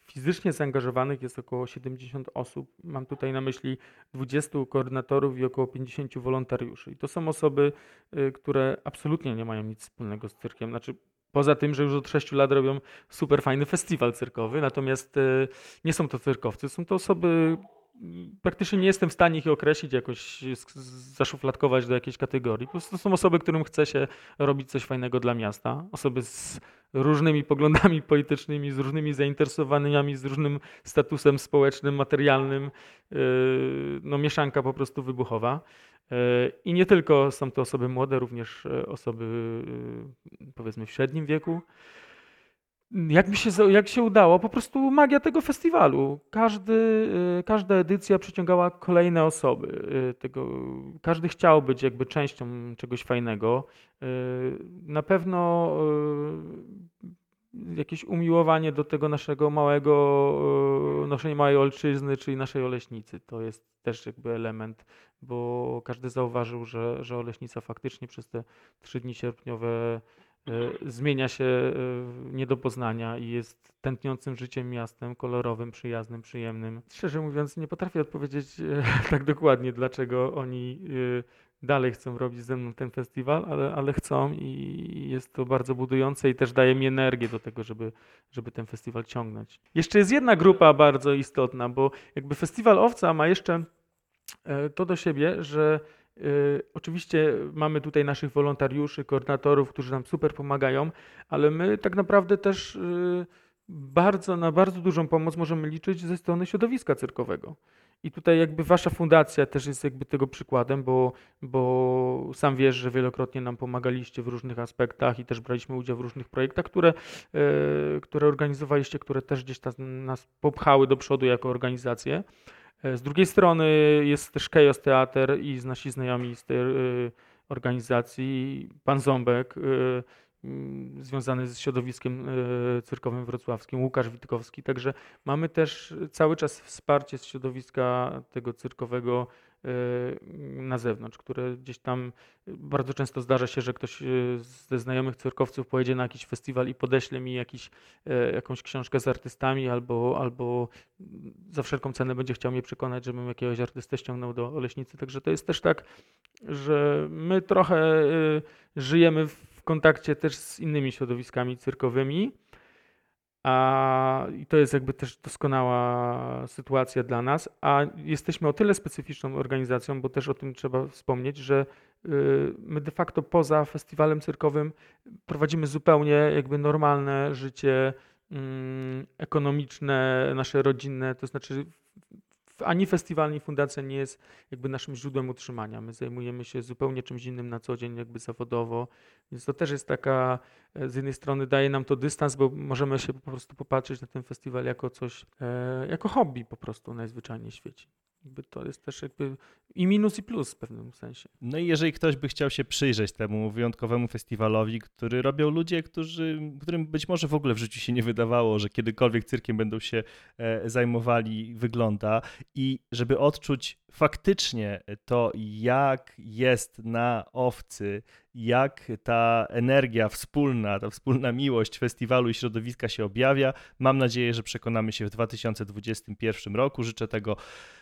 fizycznie zaangażowanych jest około 70 osób. Mam tutaj na myśli 20 koordynatorów i około 50 wolontariuszy. I to są osoby, e, które absolutnie nie mają nic wspólnego z cyrkiem. Znaczy, Poza tym, że już od 6 lat robią super fajny festiwal cyrkowy, natomiast e, nie są to cyrkowcy, są to osoby praktycznie nie jestem w stanie ich określić, jakoś zaszufladkować do jakiejś kategorii. Po prostu to są osoby, którym chce się robić coś fajnego dla miasta. Osoby z różnymi poglądami politycznymi, z różnymi zainteresowaniami, z różnym statusem społecznym, materialnym. Yy, no mieszanka po prostu wybuchowa. Yy, I nie tylko są to osoby młode, również yy, osoby powiedzmy w średnim wieku. Jak mi się, jak się udało, po prostu magia tego festiwalu. Każdy, y, każda edycja przyciągała kolejne osoby. Y, tego, każdy chciał być jakby częścią czegoś fajnego. Y, na pewno jakieś umiłowanie do tego naszego małego, naszej małej ojczyzny, czyli naszej Oleśnicy. To jest też jakby element, bo każdy zauważył, że, że Oleśnica faktycznie przez te trzy dni sierpniowe zmienia się e, nie do poznania i jest tętniącym życiem miastem, kolorowym, przyjaznym, przyjemnym. Szczerze mówiąc, nie potrafię odpowiedzieć e, tak dokładnie, dlaczego oni dalej chcą robić ze mną ten festiwal, ale, ale chcą i jest to bardzo budujące i też daje mi energię do tego, żeby, żeby ten festiwal ciągnąć. Jeszcze jest jedna grupa bardzo istotna, bo jakby festiwal Owca ma jeszcze to do siebie, że oczywiście mamy tutaj naszych wolontariuszy, koordynatorów, którzy nam super pomagają, ale my tak naprawdę też y, bardzo, na bardzo dużą pomoc możemy liczyć ze strony środowiska cyrkowego. I tutaj jakby wasza fundacja też jest jakby tego przykładem, bo, bo sam wiesz, że wielokrotnie nam pomagaliście w różnych aspektach i też braliśmy udział w różnych projektach, które, y, które organizowaliście, które też gdzieś nas popchały do przodu jako organizację. E, z drugiej strony jest też Chaos Theater i nasi znajomi z tej e, organizacji, pan Ząbek, e, mm, związany z środowiskiem cyrkowym wrocławskim, Łukasz Witkowski. Także mamy też cały czas wsparcie z środowiska tego cyrkowego na zewnątrz, które gdzieś tam bardzo często zdarza się, że ktoś ze znajomych cyrkowców pojedzie na jakiś festiwal i podeśle mi jakiś, jakąś książkę z artystami albo, albo za wszelką cenę będzie chciał mnie przekonać, żebym jakiegoś artystę ściągnął do Oleśnicy. Także to jest też tak, że my trochę żyjemy w kontakcie też z innymi środowiskami cyrkowymi. A, I to jest jakby też doskonała sytuacja dla nas, a jesteśmy o tyle specyficzną organizacją, bo też o tym trzeba wspomnieć, że y, my de facto poza festiwalem cyrkowym prowadzimy zupełnie jakby normalne życie mm, ekonomiczne, nasze rodzinne, to znaczy ani festiwal, ani fundacja nie jest jakby naszym źródłem utrzymania. My zajmujemy się zupełnie czymś innym na co dzień, jakby zawodowo, więc to też jest taka, e, z jednej strony daje nam to dystans, bo możemy się po prostu popatrzeć na ten festiwal jako coś, e, jako hobby po prostu najzwyczajniej w świecie. Jakby to jest też jakby i minus i plus w pewnym sensie. No i jeżeli ktoś by chciał się przyjrzeć temu wyjątkowemu festiwalowi, który robią ludzie, którzy, którym być może w ogóle w życiu się nie wydawało, że kiedykolwiek cyrkiem będą się e, zajmowali, wygląda i żeby odczuć faktycznie to, jak jest na owcy, jak ta energia wspólna, ta wspólna miłość festiwalu i środowiska się objawia. Mam nadzieję, że przekonamy się w 2021 roku. Życzę tego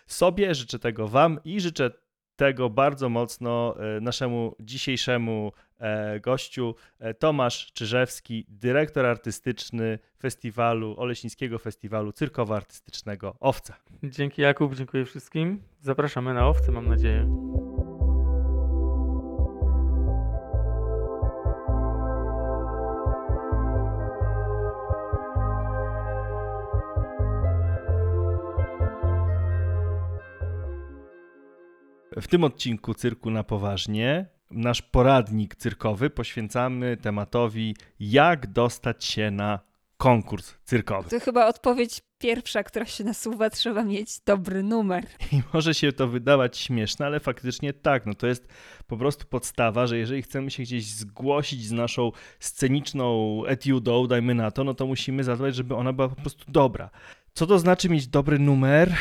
sobie, życzę tego Wam i życzę tego bardzo mocno e, naszemu dzisiejszemu e, gościu e, Tomasz Czyżewski, dyrektor artystyczny festiwalu, Oleśnickiego Festiwalu Cyrkowo-Artystycznego Owca. Dzięki Jakub, dziękuję wszystkim. Zapraszamy na Owce, mam nadzieję. W tym odcinku Cyrku na Poważnie nasz poradnik cyrkowy poświęcamy tematowi jak dostać się na konkurs cyrkowy. To chyba odpowiedź pierwsza, która się nasuwa, trzeba mieć dobry numer. I może się to wydawać śmieszne, ale faktycznie tak, no to jest po prostu podstawa, że jeżeli chcemy się gdzieś zgłosić z naszą sceniczną etiudą, dajmy na to, no to musimy zadbać, żeby ona była po prostu dobra. Co to znaczy mieć dobry numer?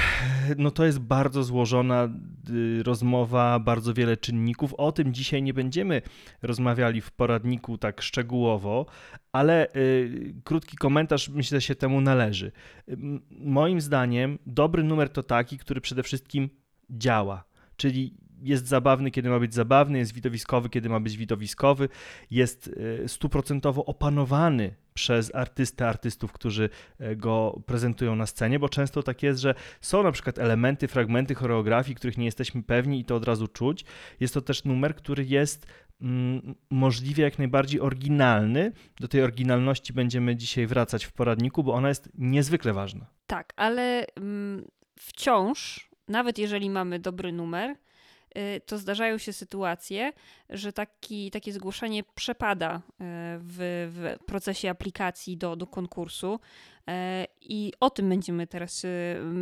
No to jest bardzo złożona y, rozmowa, bardzo wiele czynników. O tym dzisiaj nie będziemy rozmawiali w poradniku tak szczegółowo, ale y, krótki komentarz myślę się temu należy. Moim zdaniem dobry numer to taki, który przede wszystkim działa. Czyli jest zabawny, kiedy ma być zabawny, jest widowiskowy, kiedy ma być widowiskowy, jest e, stuprocentowo opanowany przez artystę, artystów, którzy e, go prezentują na scenie, bo często tak jest, że są na przykład elementy, fragmenty choreografii, których nie jesteśmy pewni i to od razu czuć. Jest to też numer, który jest mm, możliwie jak najbardziej oryginalny. Do tej oryginalności będziemy dzisiaj wracać w poradniku, bo ona jest niezwykle ważna. Tak, ale mm, wciąż, nawet jeżeli mamy dobry numer, to zdarzają się sytuacje, że taki, takie zgłoszenie przepada y, w, w procesie aplikacji do, do konkursu. Y, I o tym będziemy teraz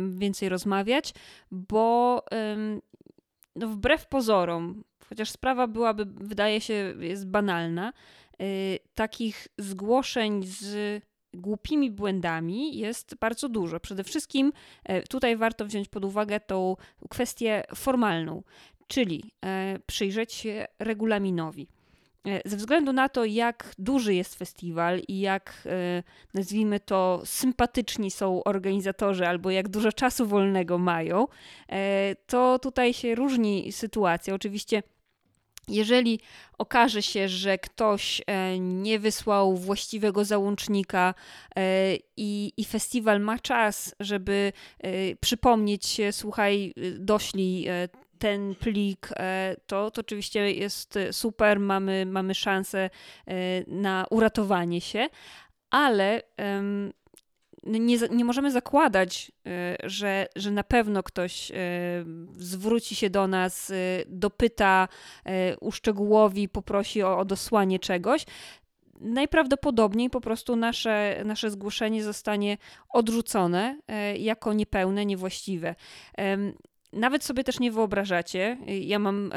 więcej rozmawiać, bo no wbrew pozorom, chociaż sprawa byłaby, wydaje się, jest banalna, takich zgłoszeń z głupimi błędami jest bardzo dużo. Przede wszystkim tutaj warto wziąć pod uwagę tą kwestię formalną, czyli e, przyjrzeć się regulaminowi. E, ze względu na to, jak duży jest festiwal i jak, e, nazwijmy to, sympatyczni są organizatorzy, albo jak dużo czasu wolnego mają, to tutaj się różni sytuacja. Oczywiście jeżeli okaże się, że ktoś nie wysłał właściwego załącznika i, i, festiwal ma czas, żeby przypomnieć się, słuchaj, doślij ten plik, e, to, to oczywiście jest super, mamy, mamy szansę e, na uratowanie się, ale nie, nie możemy zakładać, e, że, że na pewno ktoś zwróci się do nas, dopyta, uszczegółowi, poprosi o, o dosłanie czegoś. Najprawdopodobniej po prostu nasze, nasze zgłoszenie zostanie odrzucone jako niepełne, niewłaściwe nawet sobie też nie wyobrażacie. Ja mam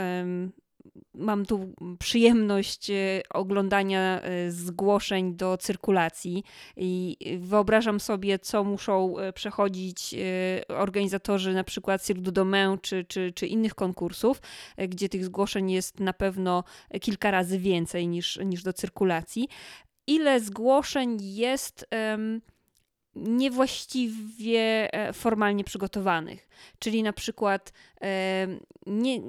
mam tu przyjemność e, oglądania e, zgłoszeń do cyrkulacji i wyobrażam sobie, co muszą przechodzić organizatorzy na przykład Cirque du Domain czy, czy, czy innych konkursów, gdzie tych zgłoszeń jest na pewno kilka razy więcej niż, niż do cyrkulacji. Ile zgłoszeń jest um, niewłaściwie formalnie przygotowanych, czyli na przykład um, nie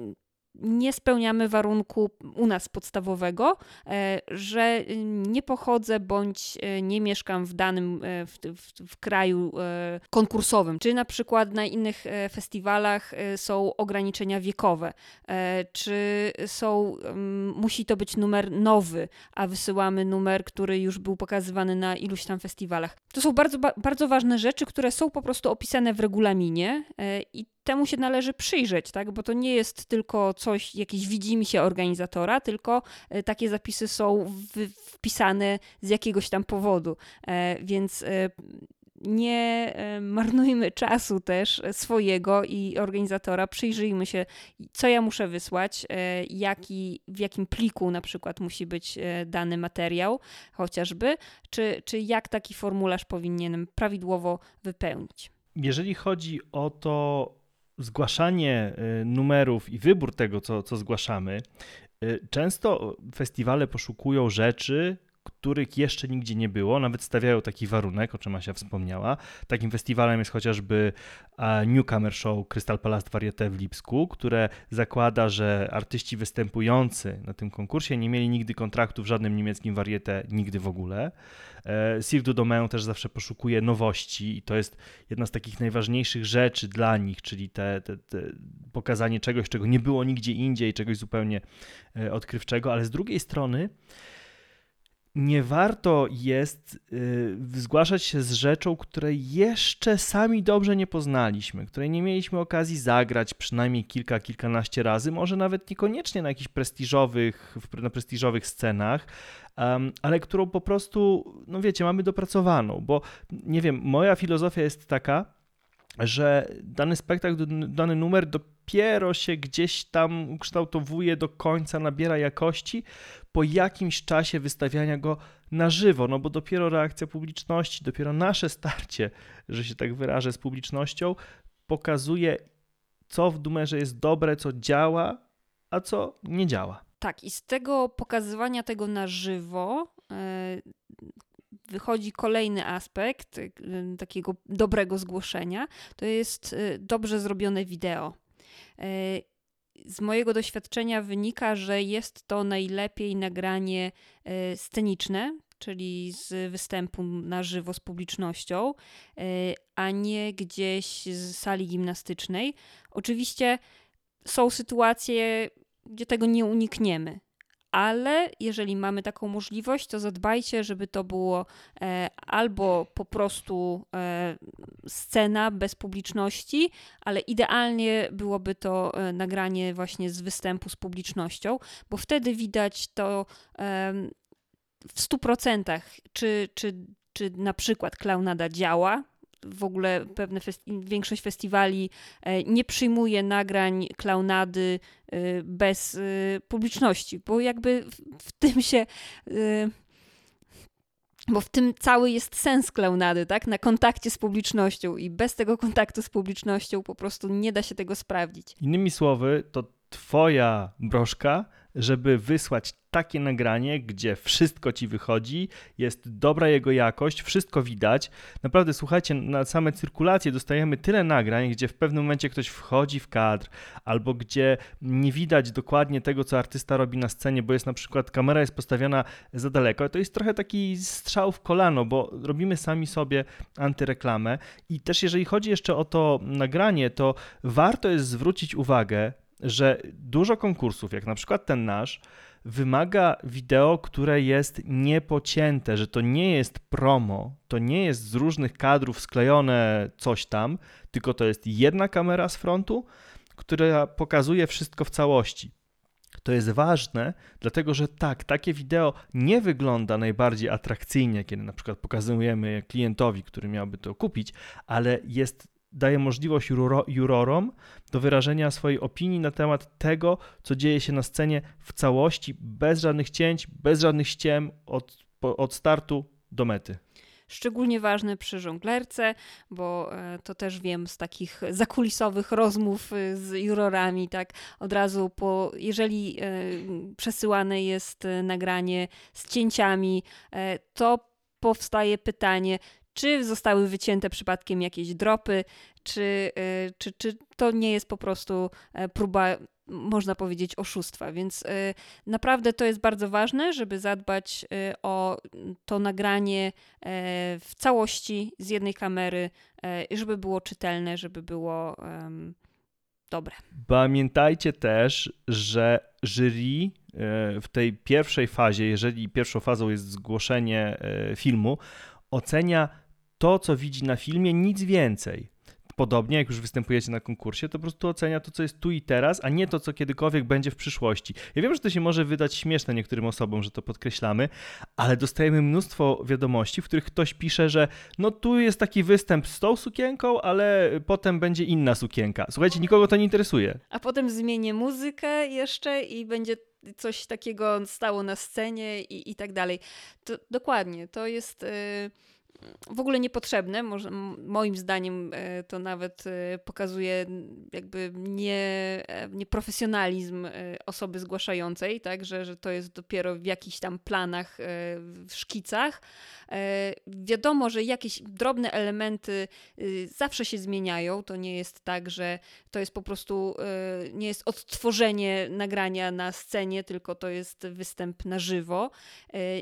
nie spełniamy warunku u nas podstawowego, e, że nie pochodzę bądź e, nie mieszkam w danym e, w, w, w, kraju konkursowym, czy na przykład na innych festiwalach są ograniczenia wiekowe, czy są, musi to być numer nowy, a wysyłamy numer, który już był pokazywany na iluś tam festiwalach. To są bardzo, bardzo ważne rzeczy, które są po prostu opisane w regulaminie i temu się należy przyjrzeć, tak? bo to nie jest tylko coś, jakiś widzimy się organizatora, tylko e, takie zapisy są wpisane z jakiegoś tam powodu. E, więc e, nie marnujmy czasu też swojego i organizatora. Przyjrzyjmy się, co ja muszę wysłać, jaki, w jakim pliku na przykład musi być dany materiał, chociażby, czy, czy jak taki formularz powinienem prawidłowo wypełnić. Jeżeli chodzi o to, zgłaszanie y, numerów i wybór tego, co, co zgłaszamy, y, często festiwale poszukują rzeczy, których jeszcze nigdzie nie było, nawet stawiają taki warunek, o czym Asia wspomniała. Takim festiwalem jest chociażby Newcomer Show Crystal Palace Varieté w Lipsku, które zakłada, że artyści występujący na tym konkursie nie mieli nigdy kontraktu w żadnym niemieckim varieté, nigdy w ogóle. E, Cirque du Domain też zawsze poszukuje nowości i to jest jedna z takich najważniejszych rzeczy dla nich, czyli te, te, te pokazanie czegoś, czego nie było nigdzie indziej, czegoś zupełnie e, odkrywczego, ale z drugiej strony nie warto jest y, zgłaszać się z rzeczą, której jeszcze sami dobrze nie poznaliśmy, której nie mieliśmy okazji zagrać przynajmniej kilka, kilkanaście razy, może nawet niekoniecznie na jakichś prestiżowych, na prestiżowych scenach, um, ale którą po prostu, no wiecie, mamy dopracowaną, bo nie wiem, moja filozofia jest taka, że dany spektakl, dany numer dopiero się gdzieś tam ukształtowuje do końca, nabiera jakości po jakimś czasie wystawiania go na żywo, no bo dopiero reakcja publiczności, dopiero nasze starcie, że się tak wyrażę, z publicznością pokazuje, co w numerze jest dobre, co działa, a co nie działa. Tak, i z tego pokazywania tego na żywo, e, wychodzi kolejny aspekt y, takiego dobrego zgłoszenia, to jest y, dobrze zrobione wideo. Y, z mojego doświadczenia wynika, że jest to najlepiej nagranie sceniczne, czyli z występu na żywo z publicznością, a nie gdzieś z sali gimnastycznej. Oczywiście są sytuacje, gdzie tego nie unikniemy ale jeżeli mamy taką możliwość, to zadbajcie, żeby to było e, albo po prostu e, scena bez publiczności, ale idealnie byłoby to e, nagranie właśnie z występu z publicznością, bo wtedy widać to w 100%, czy, czy, czy na przykład klaunada działa, w ogóle pewne festi większość festiwali e, nie przyjmuje nagrań klaunady e, bez e, publiczności, bo jakby w, tym się bo w tym cały jest sens klaunady, tak? Na kontakcie z publicznością i bez tego kontaktu z publicznością po prostu nie da się tego sprawdzić. Innymi słowy, to twoja broszka żeby wysłać takie nagranie, gdzie wszystko ci wychodzi, jest dobra jego jakość, wszystko widać. Naprawdę, słuchajcie, na same cyrkulacje dostajemy tyle nagrań, gdzie w pewnym momencie ktoś wchodzi w kadr, albo gdzie nie widać dokładnie tego, co artysta robi na scenie, bo jest na przykład kamera jest postawiona za daleko. To jest trochę taki strzał w kolano, bo robimy sami sobie antyreklamę. I też jeżeli chodzi jeszcze o to nagranie, to warto jest zwrócić uwagę, że dużo konkursów, jak na przykład ten nasz, wymaga wideo, które jest niepocięte, że to nie jest promo, to nie jest z różnych kadrów sklejone coś tam, tylko to jest jedna kamera z frontu, która pokazuje wszystko w całości. To jest ważne, dlatego że tak, takie wideo nie wygląda najbardziej atrakcyjnie, kiedy na przykład pokazujemy klientowi, który miałby to kupić, ale jest daje możliwość juroro, jurorom do wyrażenia swojej opinii na temat tego, co dzieje się na scenie w całości, bez żadnych cięć, bez żadnych ściem od, od startu do mety. Szczególnie ważne przy żonglerce, bo e, to też wiem z takich zakulisowych rozmów e, z jurorami, tak od razu po, jeżeli e, przesyłane jest nagranie z cięciami, to powstaje pytanie, czy zostały wycięte przypadkiem jakieś dropy, czy, czy, czy to nie jest po prostu próba można powiedzieć, oszustwa. Więc y, naprawdę to jest bardzo ważne, żeby zadbać o to nagranie w całości z jednej kamery, żeby było czytelne, żeby było dobre. Pamiętajcie też, że jury w tej pierwszej fazie, jeżeli pierwszą fazą jest zgłoszenie filmu, ocenia to, co widzi na filmie, nic więcej podobnie, jak już występujecie na konkursie, to po prostu ocenia to, co jest tu i teraz, a nie to, co kiedykolwiek będzie w przyszłości. Ja wiem, że to się może wydać śmieszne niektórym osobom, że to podkreślamy, ale dostajemy mnóstwo wiadomości, w których ktoś pisze, że no tu jest taki występ z tą sukienką, ale potem będzie inna sukienka. Słuchajcie, nikogo to nie interesuje. A potem zmienię muzykę jeszcze i będzie coś takiego stało na scenie i, i tak dalej. To, dokładnie, to jest... Yy w ogóle niepotrzebne. Może, moim zdaniem e, to nawet e, pokazuje jakby nie, e, nieprofesjonalizm osoby zgłaszającej, tak, że, że to jest dopiero w jakichś tam planach, w szkicach. Wiadomo, że jakieś drobne elementy zawsze się zmieniają. To nie jest tak, że to jest po prostu nie jest odtworzenie nagrania na scenie, tylko to jest występ na żywo.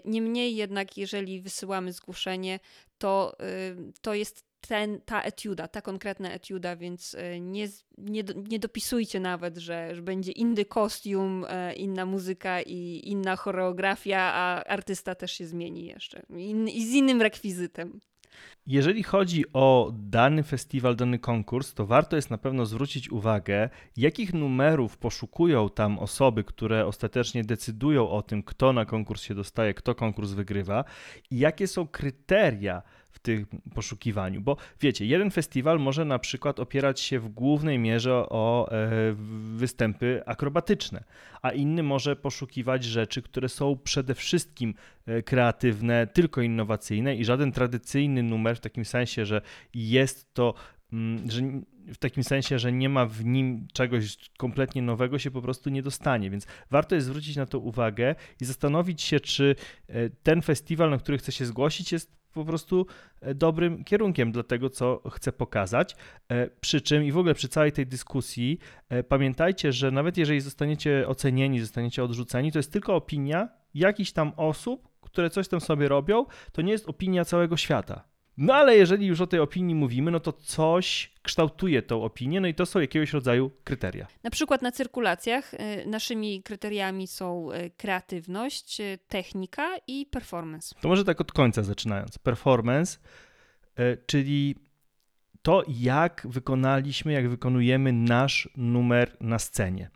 Niemniej jednak, jeżeli wysyłamy zgłoszenie, to, y, to jest ten, ta etiuda, ta konkretna etiuda, więc y, nie, nie, nie dopisujcie nawet, że, że będzie inny kostium, e, inna muzyka i inna choreografia, a artysta też się zmieni jeszcze i z innym rekwizytem. Jeżeli chodzi o dany festiwal, dany konkurs, to warto jest na pewno zwrócić uwagę, jakich numerów poszukują tam osoby, które ostatecznie decydują o tym, kto na konkurs się dostaje, kto konkurs wygrywa i jakie są kryteria w tym poszukiwaniu. Bo wiecie, jeden festiwal może na przykład opierać się w głównej mierze o e, występy akrobatyczne, a inny może poszukiwać rzeczy, które są przede wszystkim e, kreatywne, tylko innowacyjne i żaden tradycyjny numer w takim sensie, że jest to, mm, że w takim sensie, że nie ma w nim czegoś kompletnie nowego, się po prostu nie dostanie. Więc warto jest zwrócić na to uwagę i zastanowić się, czy e, ten festiwal, na który chce się zgłosić, jest po prostu e, dobrym kierunkiem dla tego, co chcę pokazać. E, przy czym i w ogóle przy całej tej dyskusji e, pamiętajcie, że nawet jeżeli zostaniecie ocenieni, zostaniecie odrzuceni, to jest tylko opinia jakichś tam osób, które coś tam sobie robią, to nie jest opinia całego świata. No ale jeżeli już o tej opinii mówimy, no to coś kształtuje tą opinię, no i to są jakiegoś rodzaju kryteria. Na przykład na cyrkulacjach y, naszymi kryteriami są y, kreatywność, y, technika i performance. To może tak od końca zaczynając. Performance, czyli to, jak wykonaliśmy, jak wykonujemy nasz numer na scenie.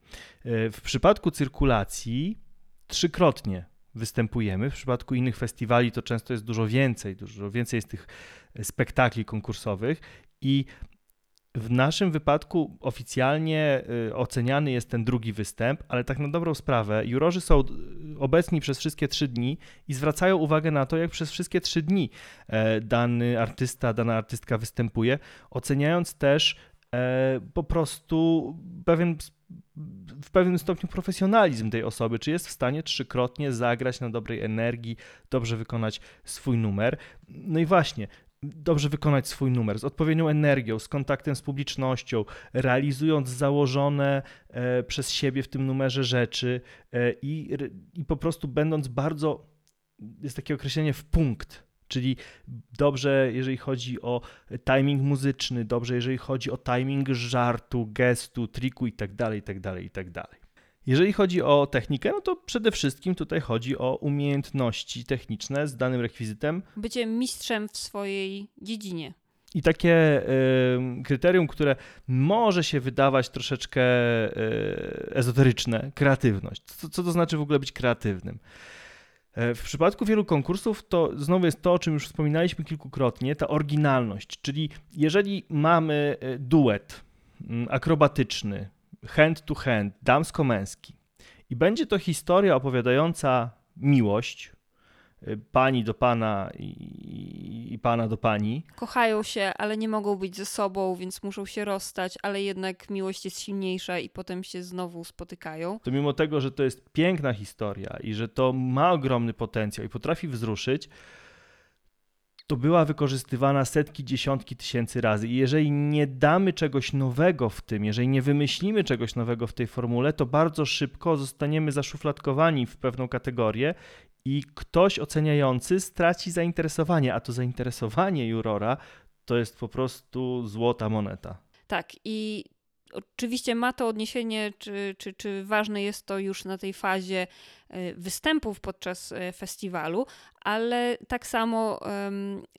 W przypadku cyrkulacji trzykrotnie występujemy. W przypadku innych festiwali to często jest dużo więcej, dużo więcej jest tych spektakli konkursowych i w naszym wypadku oficjalnie y, oceniany jest ten drugi występ, ale tak na dobrą sprawę jurorzy są obecni przez wszystkie trzy dni i zwracają uwagę na to, jak przez wszystkie trzy dni e, dany artysta, dana artystka występuje, oceniając też e, po prostu pewien w pewnym stopniu profesjonalizm tej osoby, czy jest w stanie trzykrotnie zagrać na dobrej energii, dobrze wykonać swój numer. No i właśnie, dobrze wykonać swój numer z odpowiednią energią, z kontaktem z publicznością, realizując założone e, przez siebie w tym numerze rzeczy e, i, i po prostu będąc bardzo, jest takie określenie w punkt, Czyli dobrze, jeżeli chodzi o timing muzyczny, dobrze, jeżeli chodzi o timing żartu, gestu, triku itd., itd., itd. Jeżeli chodzi o technikę, no to przede wszystkim tutaj chodzi o umiejętności techniczne z danym rekwizytem. Bycie mistrzem w swojej dziedzinie. I takie y, kryterium, które może się wydawać troszeczkę y, ezoteryczne, kreatywność. Co, co to znaczy w ogóle być kreatywnym? E, w przypadku wielu konkursów to znowu jest to, o czym już wspominaliśmy kilkukrotnie, ta oryginalność, czyli jeżeli mamy e, duet mm, akrobatyczny, hand to hand, damsko-męski i będzie to historia opowiadająca miłość, pani do pana i, i, pana do pani. Kochają się, ale nie mogą być ze sobą, więc muszą się rozstać, ale jednak miłość jest silniejsza i potem się znowu spotykają. To mimo tego, że to jest piękna historia i że to ma ogromny potencjał i potrafi wzruszyć, to była wykorzystywana setki, dziesiątki tysięcy razy. I jeżeli nie damy czegoś nowego w tym, jeżeli nie wymyślimy czegoś nowego w tej formule, to bardzo szybko zostaniemy zaszufladkowani w pewną kategorię i ktoś oceniający straci zainteresowanie, a to zainteresowanie jurora to jest po prostu złota moneta. Tak, i Oczywiście ma to odniesienie, czy, czy, czy ważne jest to już na tej fazie e, występów podczas e, festiwalu, ale tak samo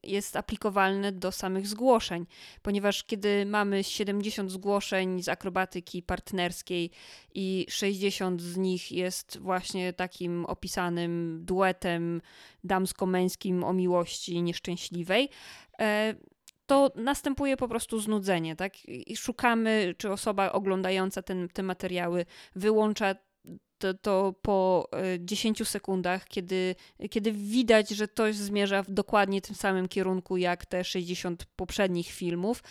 jest aplikowalne do samych zgłoszeń, ponieważ kiedy mamy 70 zgłoszeń z akrobatyki partnerskiej i 60 z nich jest właśnie takim opisanym duetem damsko-męskim o miłości nieszczęśliwej, e, to następuje po prostu znudzenie, tak? I szukamy, czy osoba oglądająca ten, te materiały wyłącza to, to, po 10 e, sekundach, kiedy, kiedy widać, że to zmierza w dokładnie tym samym kierunku jak te 60 poprzednich filmów,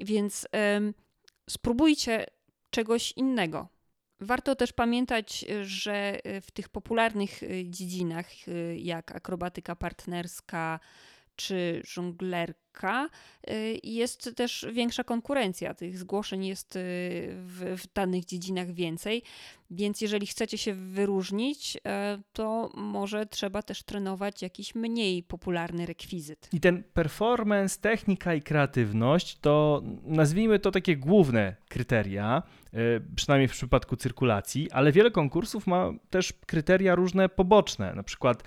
więc ym, spróbujcie czegoś innego. Warto też pamiętać, że w tych popularnych e, dziedzinach, e, jak akrobatyka partnerska, czy żonglerka, y, jest też większa konkurencja. Tych zgłoszeń jest y, w, w danych dziedzinach więcej, więc jeżeli chcecie się wyróżnić, e, to może trzeba też trenować jakiś mniej popularny rekwizyt. I ten performance, technika i kreatywność to nazwijmy to takie główne kryteria, przynajmniej w przypadku cyrkulacji, ale wiele konkursów ma też kryteria różne poboczne, na przykład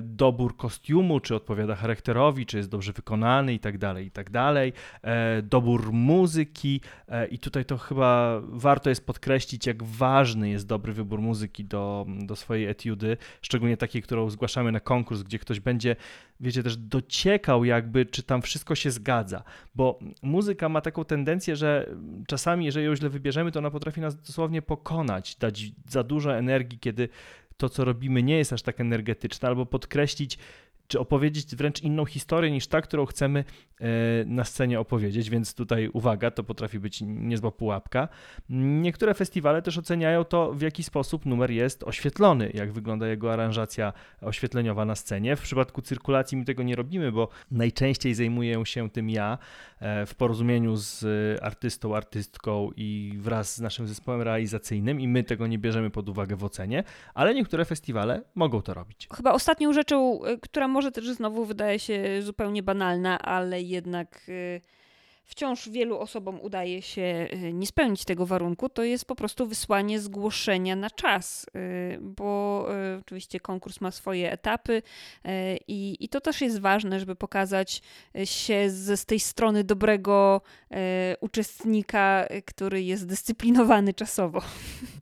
dobór kostiumu, czy odpowiada charakterowi, czy jest dobrze wykonany i tak dalej, i tak dalej, dobór muzyki i tutaj to chyba warto jest podkreślić, jak ważny jest dobry wybór muzyki do, do swojej etiudy, szczególnie takiej, którą zgłaszamy na konkurs, gdzie ktoś będzie, wiecie, też dociekał jakby, czy tam wszystko się zgadza, bo muzyka ma taką tendencję, że czasami, jeżeli ją źle wybierzemy, to ona potrafi nas dosłownie pokonać, dać za dużo energii, kiedy to, co robimy, nie jest aż tak energetyczne, albo podkreślić czy opowiedzieć wręcz inną historię niż ta, którą chcemy e, na scenie opowiedzieć, więc tutaj uwaga, to potrafi być niezła pułapka. Niektóre festiwale też oceniają to, w jaki sposób numer jest oświetlony, jak wygląda jego aranżacja oświetleniowa na scenie. W przypadku cyrkulacji my tego nie robimy, bo najczęściej zajmuję się tym ja e, w porozumieniu z artystą, artystką i wraz z naszym zespołem realizacyjnym i my tego nie bierzemy pod uwagę w ocenie, ale niektóre festiwale mogą to robić. Chyba ostatnią rzeczą, e, która może może też znowu wydaje się zupełnie banalna, ale jednak y, wciąż wielu osobom udaje się y, nie spełnić tego warunku, to jest po prostu wysłanie zgłoszenia na czas, y, bo oczywiście konkurs ma swoje etapy i, i to też jest ważne, żeby pokazać się z, z tej strony dobrego uczestnika, który jest dyscyplinowany czasowo.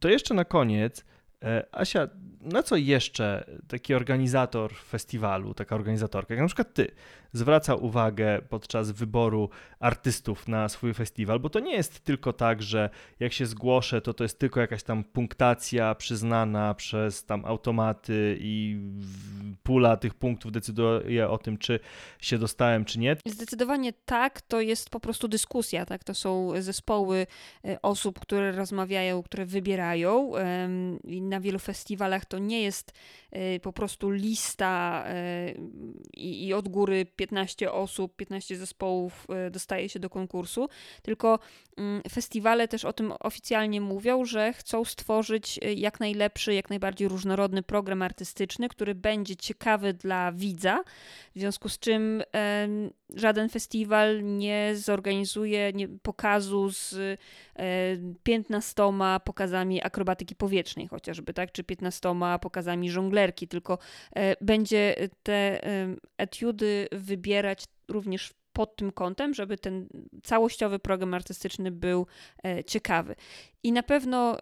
To jeszcze na koniec. E, Asia, na co jeszcze taki organizator festiwalu, taka organizatorka, jak na przykład ty, zwraca uwagę podczas wyboru artystów na swój festiwal, bo to nie jest tylko tak, że jak się zgłoszę, to to jest tylko jakaś tam punktacja przyznana przez tam automaty i pula tych punktów decyduje o tym, czy się dostałem, czy nie. Zdecydowanie tak, to jest po prostu dyskusja, tak? To są zespoły e, osób, które rozmawiają, które wybierają na wielu festiwalach to nie jest e, po prostu lista e, i od góry 15 osób, 15 zespołów e, dostaje się do konkursu, tylko mm, festiwale też o tym oficjalnie mówią, że chcą stworzyć jak najlepszy, jak najbardziej różnorodny program artystyczny, który będzie ciekawy dla widza, w związku z czym żaden festiwal nie zorganizuje pokazu z 15 pokazami akrobatyki powietrznej chociażby, tak, czy 15 pokazami żonglerki, tylko e, będzie te e, etiudy wybierać również pod tym kątem, żeby ten całościowy program artystyczny był e, ciekawy. I na pewno,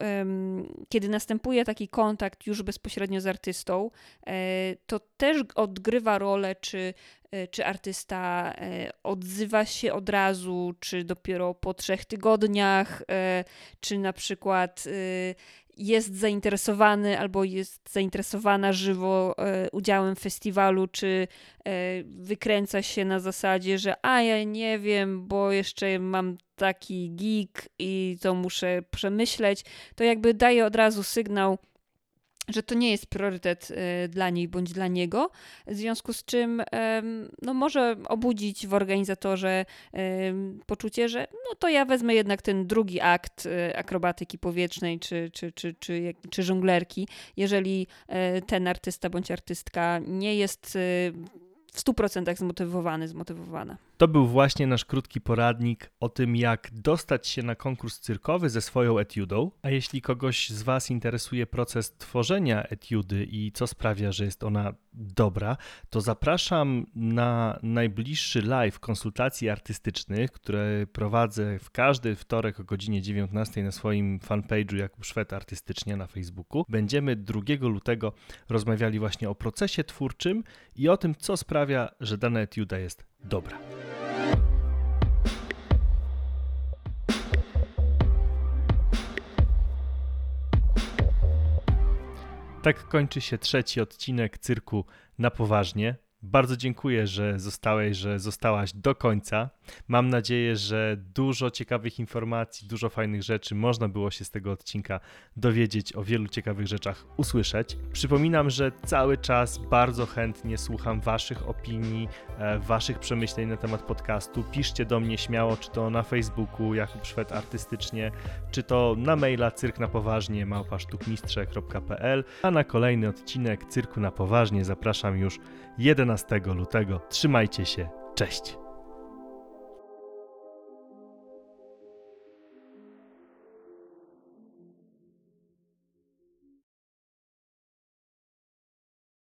kiedy następuje taki kontakt już bezpośrednio z artystą, e, to też odgrywa rolę, czy, e, czy artysta odzywa się od razu, czy dopiero po trzech tygodniach, czy na przykład jest zainteresowany albo jest zainteresowana żywo e, udziałem w festiwalu, czy e, wykręca się na zasadzie, że a ja nie wiem, bo jeszcze mam taki geek i to muszę przemyśleć, to jakby daje od razu sygnał, że to nie jest priorytet y, dla niej bądź dla niego, w związku z czym no, może obudzić w organizatorze poczucie, że no to ja wezmę jednak ten drugi akt y, akrobatyki powietrznej czy, czy, czy, czy, czy żonglerki, jeżeli y, ten artysta bądź artystka nie jest w 100% zmotywowany, zmotywowana. To był właśnie nasz krótki poradnik o tym, jak dostać się na konkurs cyrkowy ze swoją etiudą. A jeśli kogoś z Was interesuje proces tworzenia etiudy i co sprawia, że jest ona dobra, to zapraszam na najbliższy live konsultacji artystycznych, które prowadzę w każdy wtorek o godzinie 19 na swoim fanpage'u Jakub Szwed Artystycznie na Facebooku. Będziemy 2 lutego rozmawiali właśnie o procesie twórczym i o tym, co sprawia, że dana etiuda jest dobra. Tak kończy się trzeci odcinek cyrku na poważnie. Bardzo dziękuję, że zostałeś, że zostałaś do końca. Mam nadzieję, że dużo ciekawych informacji, dużo fajnych rzeczy można było się z tego odcinka dowiedzieć, o wielu ciekawych rzeczach usłyszeć. Przypominam, że cały czas bardzo chętnie słucham Waszych opinii, e, Waszych przemyśleń na temat podcastu. Piszcie do mnie śmiało, czy to na Facebooku Jakub Szwed Artystycznie, czy to na maila cyrk na poważnie małpasztukmistrze.pl, a na kolejny odcinek Cyrku na poważnie zapraszam już 11 lutego. Trzymajcie się, cześć!